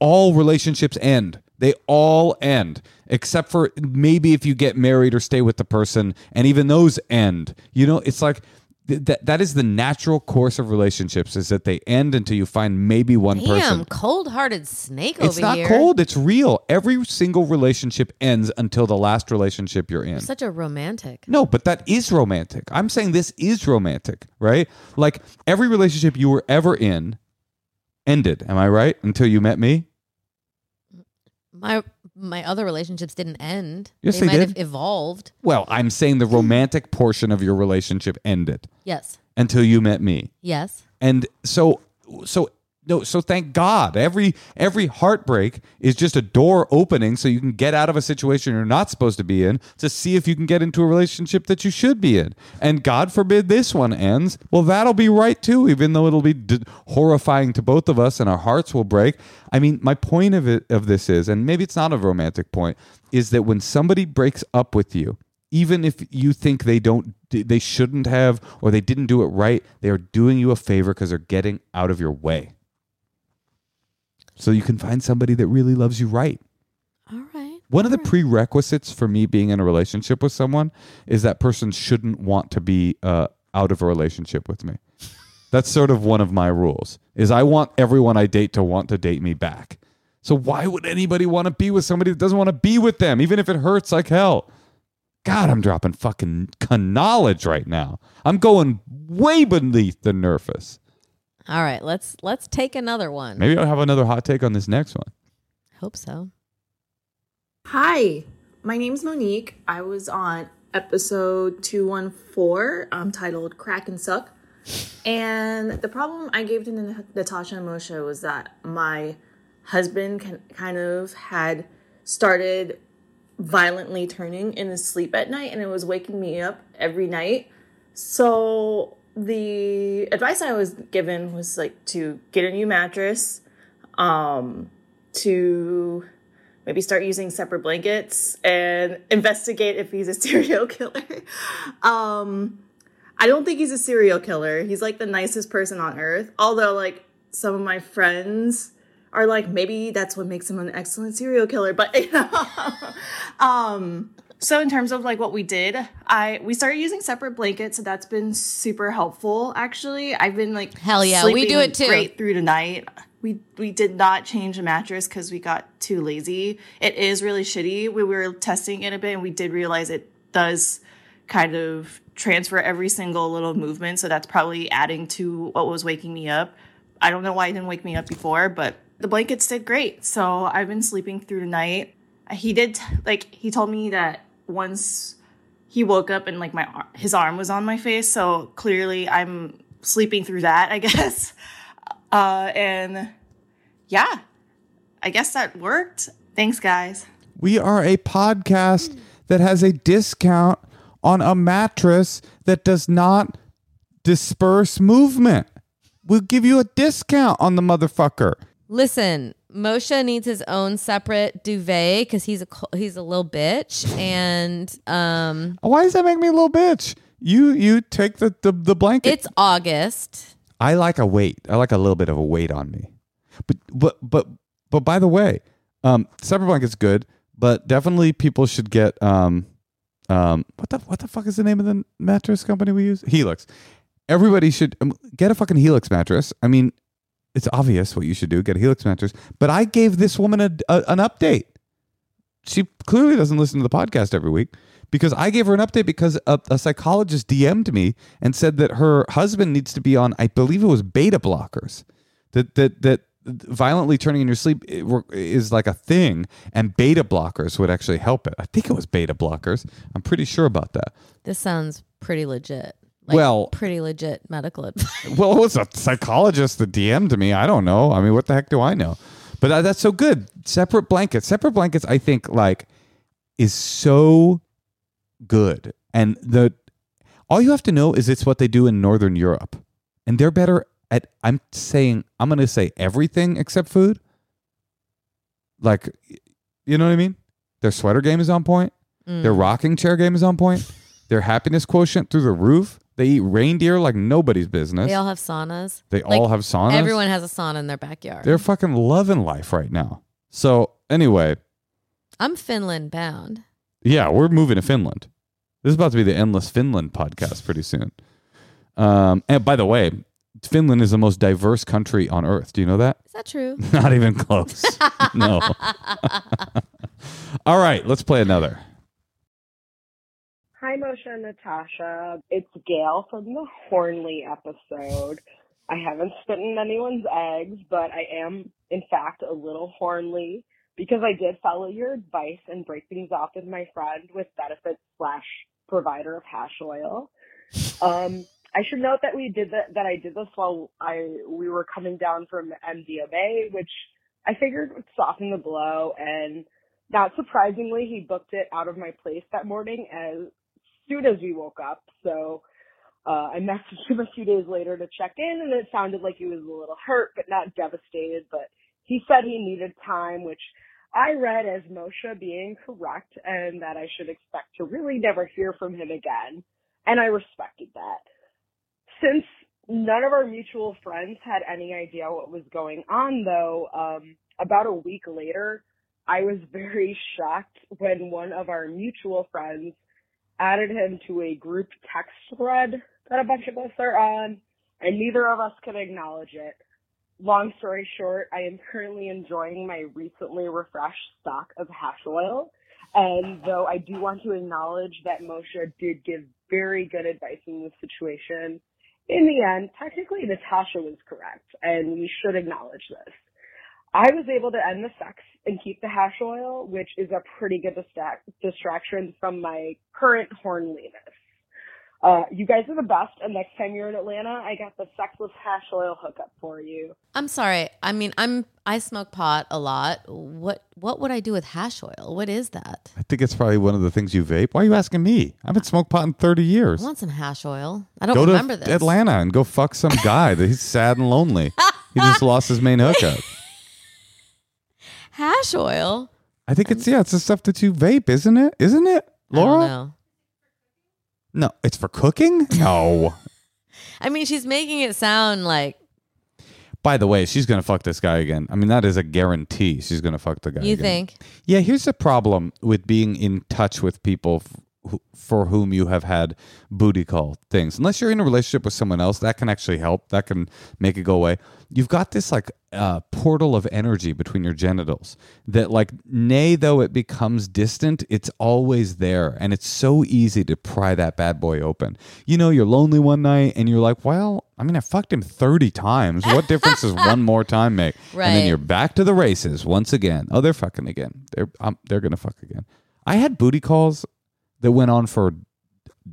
all relationships end. They all end, except for maybe if you get married or stay with the person, and even those end. You know, it's like th- that. That is the natural course of relationships: is that they end until you find maybe one Damn, person. cold-hearted snake It's over not here. cold. It's real. Every single relationship ends until the last relationship you're in. Such a romantic. No, but that is romantic. I'm saying this is romantic, right? Like every relationship you were ever in ended. Am I right? Until you met me. My my other relationships didn't end. Yes, they, they might did. have evolved. Well, I'm saying the hmm. romantic portion of your relationship ended Yes. until you met me. Yes. And so so no so thank God. Every every heartbreak is just a door opening so you can get out of a situation you're not supposed to be in to see if you can get into a relationship that you should be in. And God forbid this one ends. Well, that'll be right too even though it'll be d- horrifying to both of us and our hearts will break. I mean, my point of it of this is and maybe it's not a romantic point is that when somebody breaks up with you even if you think they don't they shouldn't have or they didn't do it right they are doing you a favor because they're getting out of your way so you can find somebody that really loves you right All right. one of the prerequisites for me being in a relationship with someone is that person shouldn't want to be uh, out of a relationship with me that's sort of one of my rules is i want everyone i date to want to date me back so why would anybody want to be with somebody that doesn't want to be with them even if it hurts like hell God, I'm dropping fucking knowledge right now. I'm going way beneath the nurface. All right. Let's let's take another one. Maybe I'll have another hot take on this next one. Hope so. Hi, my name's Monique. I was on episode 214, um, titled Crack and Suck. And the problem I gave to Natasha and Moshe was that my husband can, kind of had started violently turning in his sleep at night and it was waking me up every night. So the advice I was given was like to get a new mattress, um, to maybe start using separate blankets and investigate if he's a serial killer. um, I don't think he's a serial killer. He's like the nicest person on earth. Although, like, some of my friends are like, maybe that's what makes him an excellent serial killer. But, you know, um, so in terms of like what we did, I we started using separate blankets, so that's been super helpful. Actually, I've been like Hell yeah, we do it too. Great through tonight. We we did not change the mattress because we got too lazy. It is really shitty. We were testing it a bit, and we did realize it does kind of transfer every single little movement. So that's probably adding to what was waking me up. I don't know why it didn't wake me up before, but The blankets did great. So I've been sleeping through the night. He did, like, he told me that once he woke up and, like, my ar- his arm was on my face. So clearly I'm sleeping through that, I guess. Uh, and yeah, I guess that worked. Thanks, guys. We are a podcast that has a discount on a mattress that does not disperse movement. We'll give you a discount on the motherfucker. Listen, Moshe needs his own separate duvet because he's a he's a little bitch, and um, Why does that make me a little bitch? You you take the the, the blanket. it's August. I like a weight. I like a little bit of a weight on me. But but but but by the way, um, separate blanket's good, but definitely people should get um um what the what the fuck is the name of the mattress company we use? Helix. Everybody should um, get a fucking Helix mattress. I mean, it's obvious what you should do. Get a Helix mattress. But I gave this woman a, a an update. She clearly doesn't listen to the podcast every week because I gave her an update because a, a psychologist DM'd me and said that her husband needs to be on, I believe it was beta blockers. That that that violently turning in your sleep is like a thing, and beta blockers would actually help it. I think it was beta blockers. I'm pretty sure about that. This sounds pretty legit. Like, Well- pretty legit medical advice. Well, it was a psychologist that DM'd me. I don't know. I mean, what the heck do I know? But that, that's so good. Separate blankets. Separate blankets. I think like is so good, and the all you have to know is it's what they do in Northern Europe, and they're better at. I'm saying I'm going to say everything except food. Like, you know what I mean? Their sweater game is on point. Their mm. rocking chair game is on point. Their happiness quotient through the roof. They eat reindeer like nobody's business. they all have saunas. They Like, all have saunas. Everyone has a sauna in their backyard. They're fucking loving life right now. So anyway, I'm Finland bound. yeah, we're moving to Finland. This is about to be the endless Finland podcast pretty soon. Um, and by the way, Finland is the most diverse country on earth. Do you know that? Is that true? Not even close. no. All right, let's play another. Hi, Moshe and Natasha. It's Gayle from the Hornley episode. I haven't spit in anyone's eggs, but I am, in fact, a little Hornley because I did follow your advice and break things off with my friend with benefits slash provider of hash oil. Um, I should note that we did that, that I did this while I, we were coming down from MDMA, which I figured would soften the blow and not surprisingly, he booked it out of my place that morning as soon as we woke up. So uh, I messaged him a few days later to check in, and it sounded like he was a little hurt, but not devastated. But he said he needed time, which I read as Moshe being correct, and that I should expect to really never hear from him again. And I respected that. Since none of our mutual friends had any idea what was going on, though, um, about a week later, I was very shocked when one of our mutual friends added him to a group text thread that a bunch of us are on, and neither of us could acknowledge it. Long story short, I am currently enjoying my recently refreshed stock of hash oil. And though I do want to acknowledge that Moshe did give very good advice in this situation, in the end, technically Natasha was correct, and we should acknowledge this. I was able to end the sex and keep the hash oil, which is a pretty good distract- distraction from my current hornliness. Uh, you guys are the best, and next time you're in Atlanta, I got the sexless hash oil hookup for you. I'm sorry. I mean, I'm I smoke pot a lot. What what would I do with hash oil? What is that? I think it's probably one of the things you vape. Why are you asking me? I haven't smoked pot in 30 years. I want some hash oil. I don't go remember to this. Atlanta and go fuck some guy that he's sad and lonely. He just lost his main hookup. Hash oil? I think it's yeah, it's the stuff that you vape, isn't it? Isn't it, Laura? Know. No, it's for cooking. No. I mean, she's making it sound like By the way, she's gonna fuck this guy again. I mean, that is a guarantee. She's gonna fuck the guy. you again. think. Yeah, here's the problem with being in touch with people f- for whom you have had booty call things. Unless you're in a relationship with someone else, that can actually help. That can make it go away. You've got this like uh, portal of energy between your genitals that, like, nay, though it becomes distant, it's always there. And it's so easy to pry that bad boy open. You know, you're lonely one night and you're like, well, I mean, I fucked him 30 times. What difference does one more time make? And then you're back to the races once again. Oh, they're fucking again. They're um, they're gonna fuck again. I had booty calls that went on for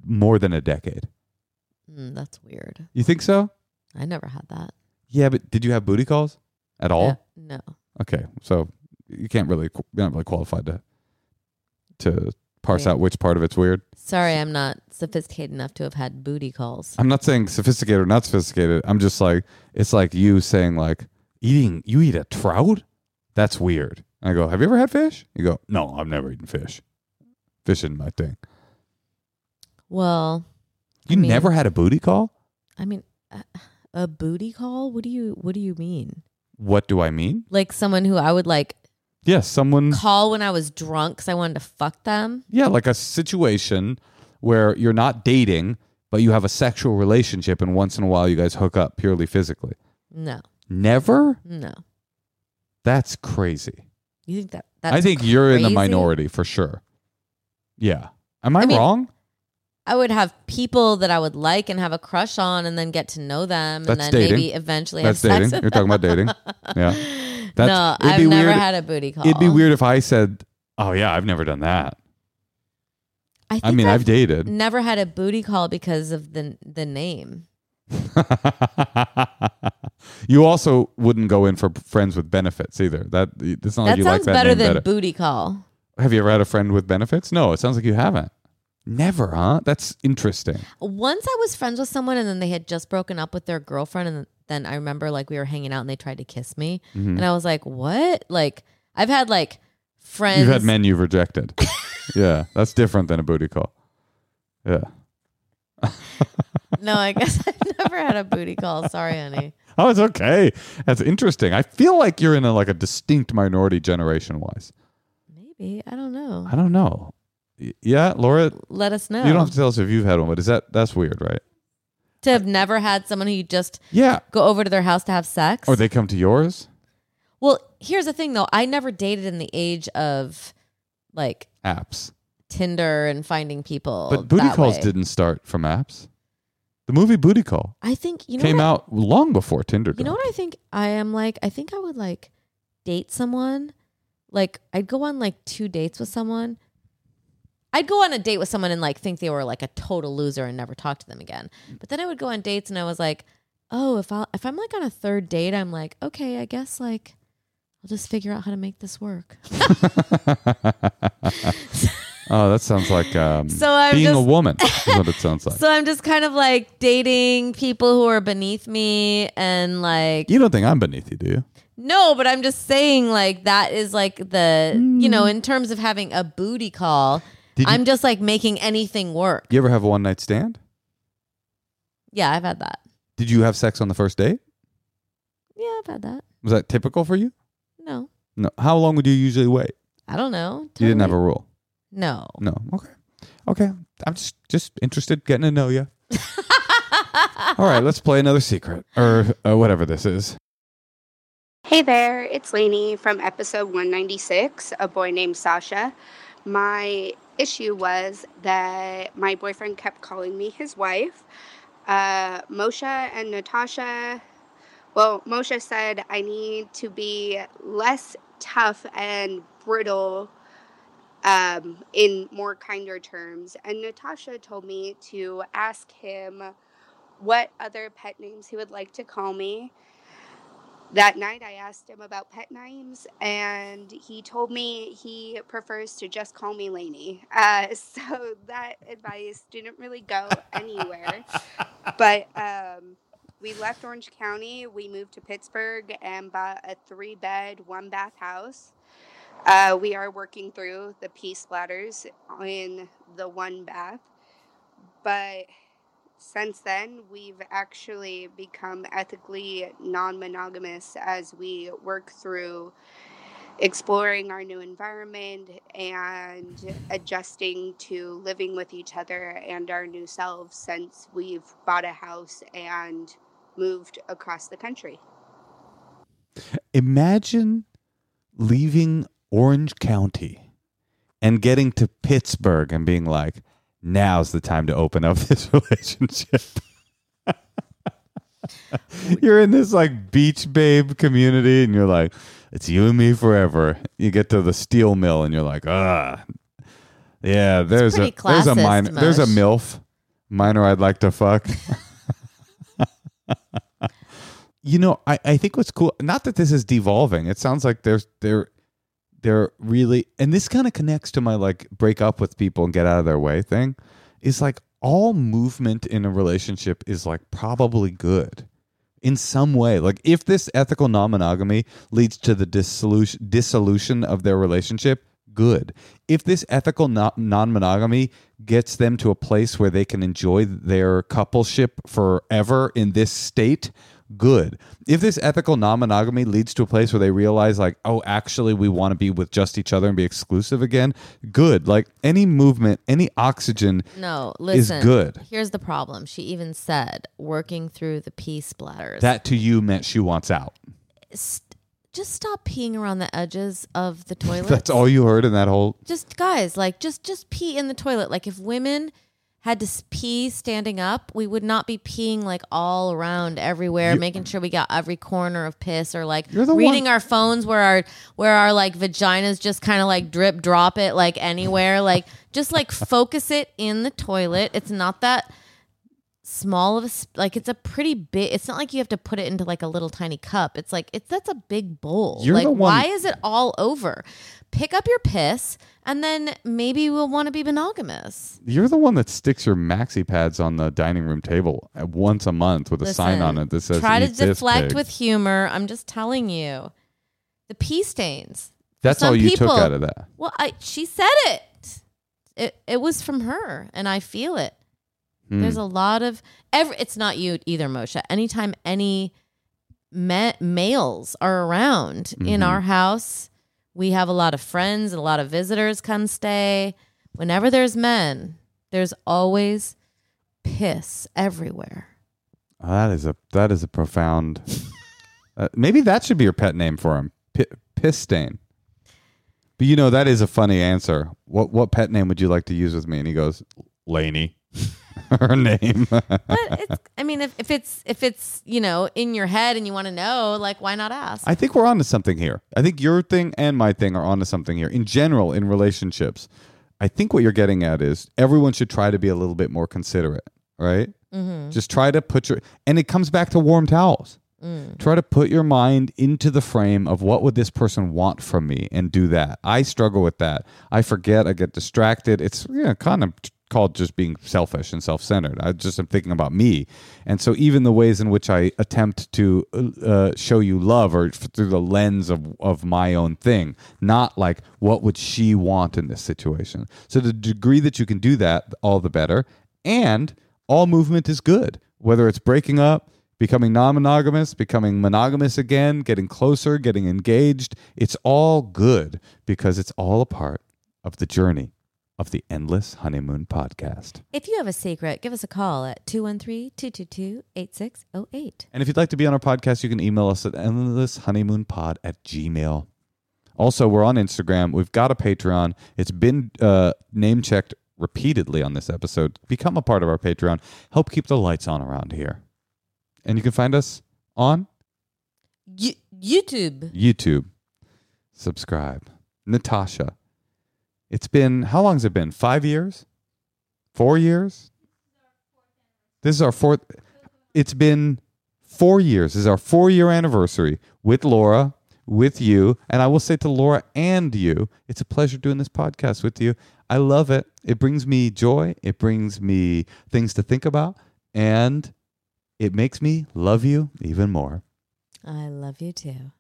more than a decade. Mm, that's weird. You think so? I never had that. Yeah, but did you have booty calls at all? Yeah, no. Okay, so you can't really you're not really qualified to to parse out which part of it's weird. Sorry, I'm not sophisticated enough to have had booty calls. I'm not saying sophisticated or not sophisticated. I'm just like it's like you saying like eating you eat a trout? That's weird. And I go, "Have you ever had fish?" You go, "No, I've never eaten fish. Fish isn't my thing." Well, You I mean- never had a booty call? I mean, a, a booty call. What do you What do you mean? What do I mean? Like someone who I would like Yes, someone call when I was drunk because I wanted to fuck them. Yeah, like a situation where you're not dating, but you have a sexual relationship and once in a while you guys hook up purely physically. No, Never? no. That's crazy. You think that? That's I think you're in the minority for sure. Yeah. Am I, I mean- wrong? I would have people that I would like and have a crush on, and then get to know them, That's and then dating. maybe eventually That's have sex dating. You're talking about dating. Yeah. no, That's- it'd I've never weird- had a booty call. It'd be weird if I said, "Oh yeah, I've never done that." I, think I mean, I've dated. Never had a booty call because of the the name. you also wouldn't go in for friends with benefits either. That it's not like that you sounds like that better than better. booty call. Have you ever had a friend with benefits? No, it sounds like you haven't. Never, huh? That's interesting. Once I was friends with someone, and then they had just broken up with their girlfriend, and then I remember like we were hanging out, and they tried to kiss me, Mhm. and I was like, "What?" Like I've had like friends. You've had men you've rejected. yeah, that's different than a booty call. Yeah. No, I guess I've never had a booty call. Sorry, honey. Oh, it's okay. That's interesting. I feel like you're in a like a distinct minority generation wise. Maybe I don't know. I don't know. Y- Yeah, Laura. Let us know. You don't have to tell us if you've had one, but is that that's weird, right? to have never had someone who you just Yeah. go over to their house to have sex. Or they come to yours? well, here's the thing though. I never dated in the age of like Apps. Tinder and finding people. But booty that calls way. didn't start from apps. The movie Booty Call I think you know came what I- out long before Tinder. You know what I think I am like? I think I would like date someone. Like I'd go on like two dates with someone. I'd go on a date with someone and like think they were like a total loser and never talk to them again. But then I would go on dates and I was like, oh, if I if I'm like on a third date, I'm like, okay, I guess like I'll just figure out how to make this work. oh, that sounds like um, So I'm being a woman. Is what it sounds like. So I'm just kind of like dating people who are beneath me and like you don't think I'm beneath you, do you? No, but I'm just saying like that is like the you know Mm. in terms of having a booty call. Did you- I'm just like making anything work. You ever have a one night stand? Yeah, I've had that. Did you have sex on the first date? Yeah, I've had that. Was that typical for you? No, No. How long would you usually wait? I don't know. You didn't have a rule. No. No. Okay. Okay. I'm just just interested getting to know you. All right, let's play another secret or uh, whatever this is. Hey there, it's Lainey from episode 196, A Boy Named Sasha. My issue was that my boyfriend kept calling me his wife. Uh, Moshe and Natasha, well, Moshe said I need to be less tough and brittle um, in more kinder terms. And Natasha told me to ask him what other pet names he would like to call me that night I asked him about pet names, and he told me he prefers to just call me Lainey. Uh, so that advice didn't really go anywhere. but um, we left Orange County, we moved to Pittsburgh, and bought a three bed, one bath house. Uh, we are working through the pee splatters in the one bath, but since then, we've actually become ethically non monogamous as we work through exploring our new environment and adjusting to living with each other and our new selves since we've bought a house and moved across the country. Imagine leaving Orange County and getting to Pittsburgh and being like, now's the time to open up this relationship. you're in this like beach babe community and you're like, it's you and me forever. You get to the steel mill and you're like, ah, yeah, there's a there's a classist, minor there's a milf minor I'd like to fuck. you know, I, I think what's cool, not that this is devolving. It sounds like there's they're they're really and this kind of connects to my like break up with people and get out of their way thing. Is like all movement in a relationship is like probably good in some way. Like if this ethical non-monogamy leads to the dissolution dissolution of their relationship, good. If this ethical non-monogamy gets them to a place where they can enjoy their coupleship forever in this state, good. If this ethical non-monogamy leads to a place where they realize like, oh, actually we want to be with just each other and be exclusive again, good. Like any movement, any oxygen No, is good. Here's the problem. She even said working through the pee splatters. That to you meant she wants out. St- just stop peeing around the edges of the toilet. That's all you heard in that whole Just guys, like just just pee in the toilet. Like if women had to pee standing up, we would not be peeing like all around everywhere, You- making sure we got every corner of piss or like reading one- our phones where our where our like vaginas just kind of like drip drop it like anywhere. like just like focus it in the toilet. It's not that small of a like it's a pretty big it's not like you have to put it into like a little tiny cup. It's like it's that's a big bowl. You're like the one- why is it all over? Pick up your piss and then maybe we'll want to be monogamous. You're the one that sticks your maxi pads on the dining room table uh, once a month with a sign on Listen, it that says try to "Eat this, deflect pig." with humor i'm just telling you. The pee stains. That's all you took out of that. well I, she said it. It it was from her and i feel it Hmm. There's a lot of every. It's not you either, Moshe. Anytime any ma- males are around in Mhm. our house, we have a lot of friends and a lot of visitors come stay. Whenever there's men, there's always piss everywhere. Oh, that is a that is a profound. uh, maybe that should be your pet name for him, P- Piss Stain. But you know that is a funny answer. What what pet name would you like to use with me? And he goes, Laney. Her name. But it's. I mean, if, if it's if it's you know in your head and you want to know, like why not ask? I think we're onto something here. I think your thing and my thing are onto something here. In general, in relationships, I think what you're getting at is everyone should try to be a little bit more considerate, right? Mhm. Just try to put your and it comes back to warm towels. Mm. Try to put your mind into the frame of what would this person want from me and do that. I struggle with that. I forget, I get distracted. It's you know, kind of called just being selfish and self-centered. I just am thinking about me. And so even the ways in which I attempt to uh, show you love are through the lens of of my own thing, not like what would she want in this situation. So the degree that you can do that, all the better. And all movement is good, whether it's breaking up, becoming non monogamous, becoming monogamous again, getting closer, getting engaged. It's all good because it's all a part of the journey of the Endless Honeymoon podcast. If you have a secret, give us a call at 213-222-8608. And if you'd like to be on our podcast, you can email us at endlesshoneymoonpod at gmail. Also, we're on Instagram. We've got a Patreon. It's been uh, name checked repeatedly on this episode. Become a part of our Patreon. Help keep the lights on around here. And you can find us on You- YouTube. YouTube. Subscribe. Natasha. It's been, how long has it been? Five years? Four years? This is our fourth. It's been four years. This is our four year anniversary with Laura, with you. And I will say to Laura and you, it's a pleasure doing this podcast with you. I love it. It brings me joy, it brings me things to think about, and it makes me love you even more. I love you too.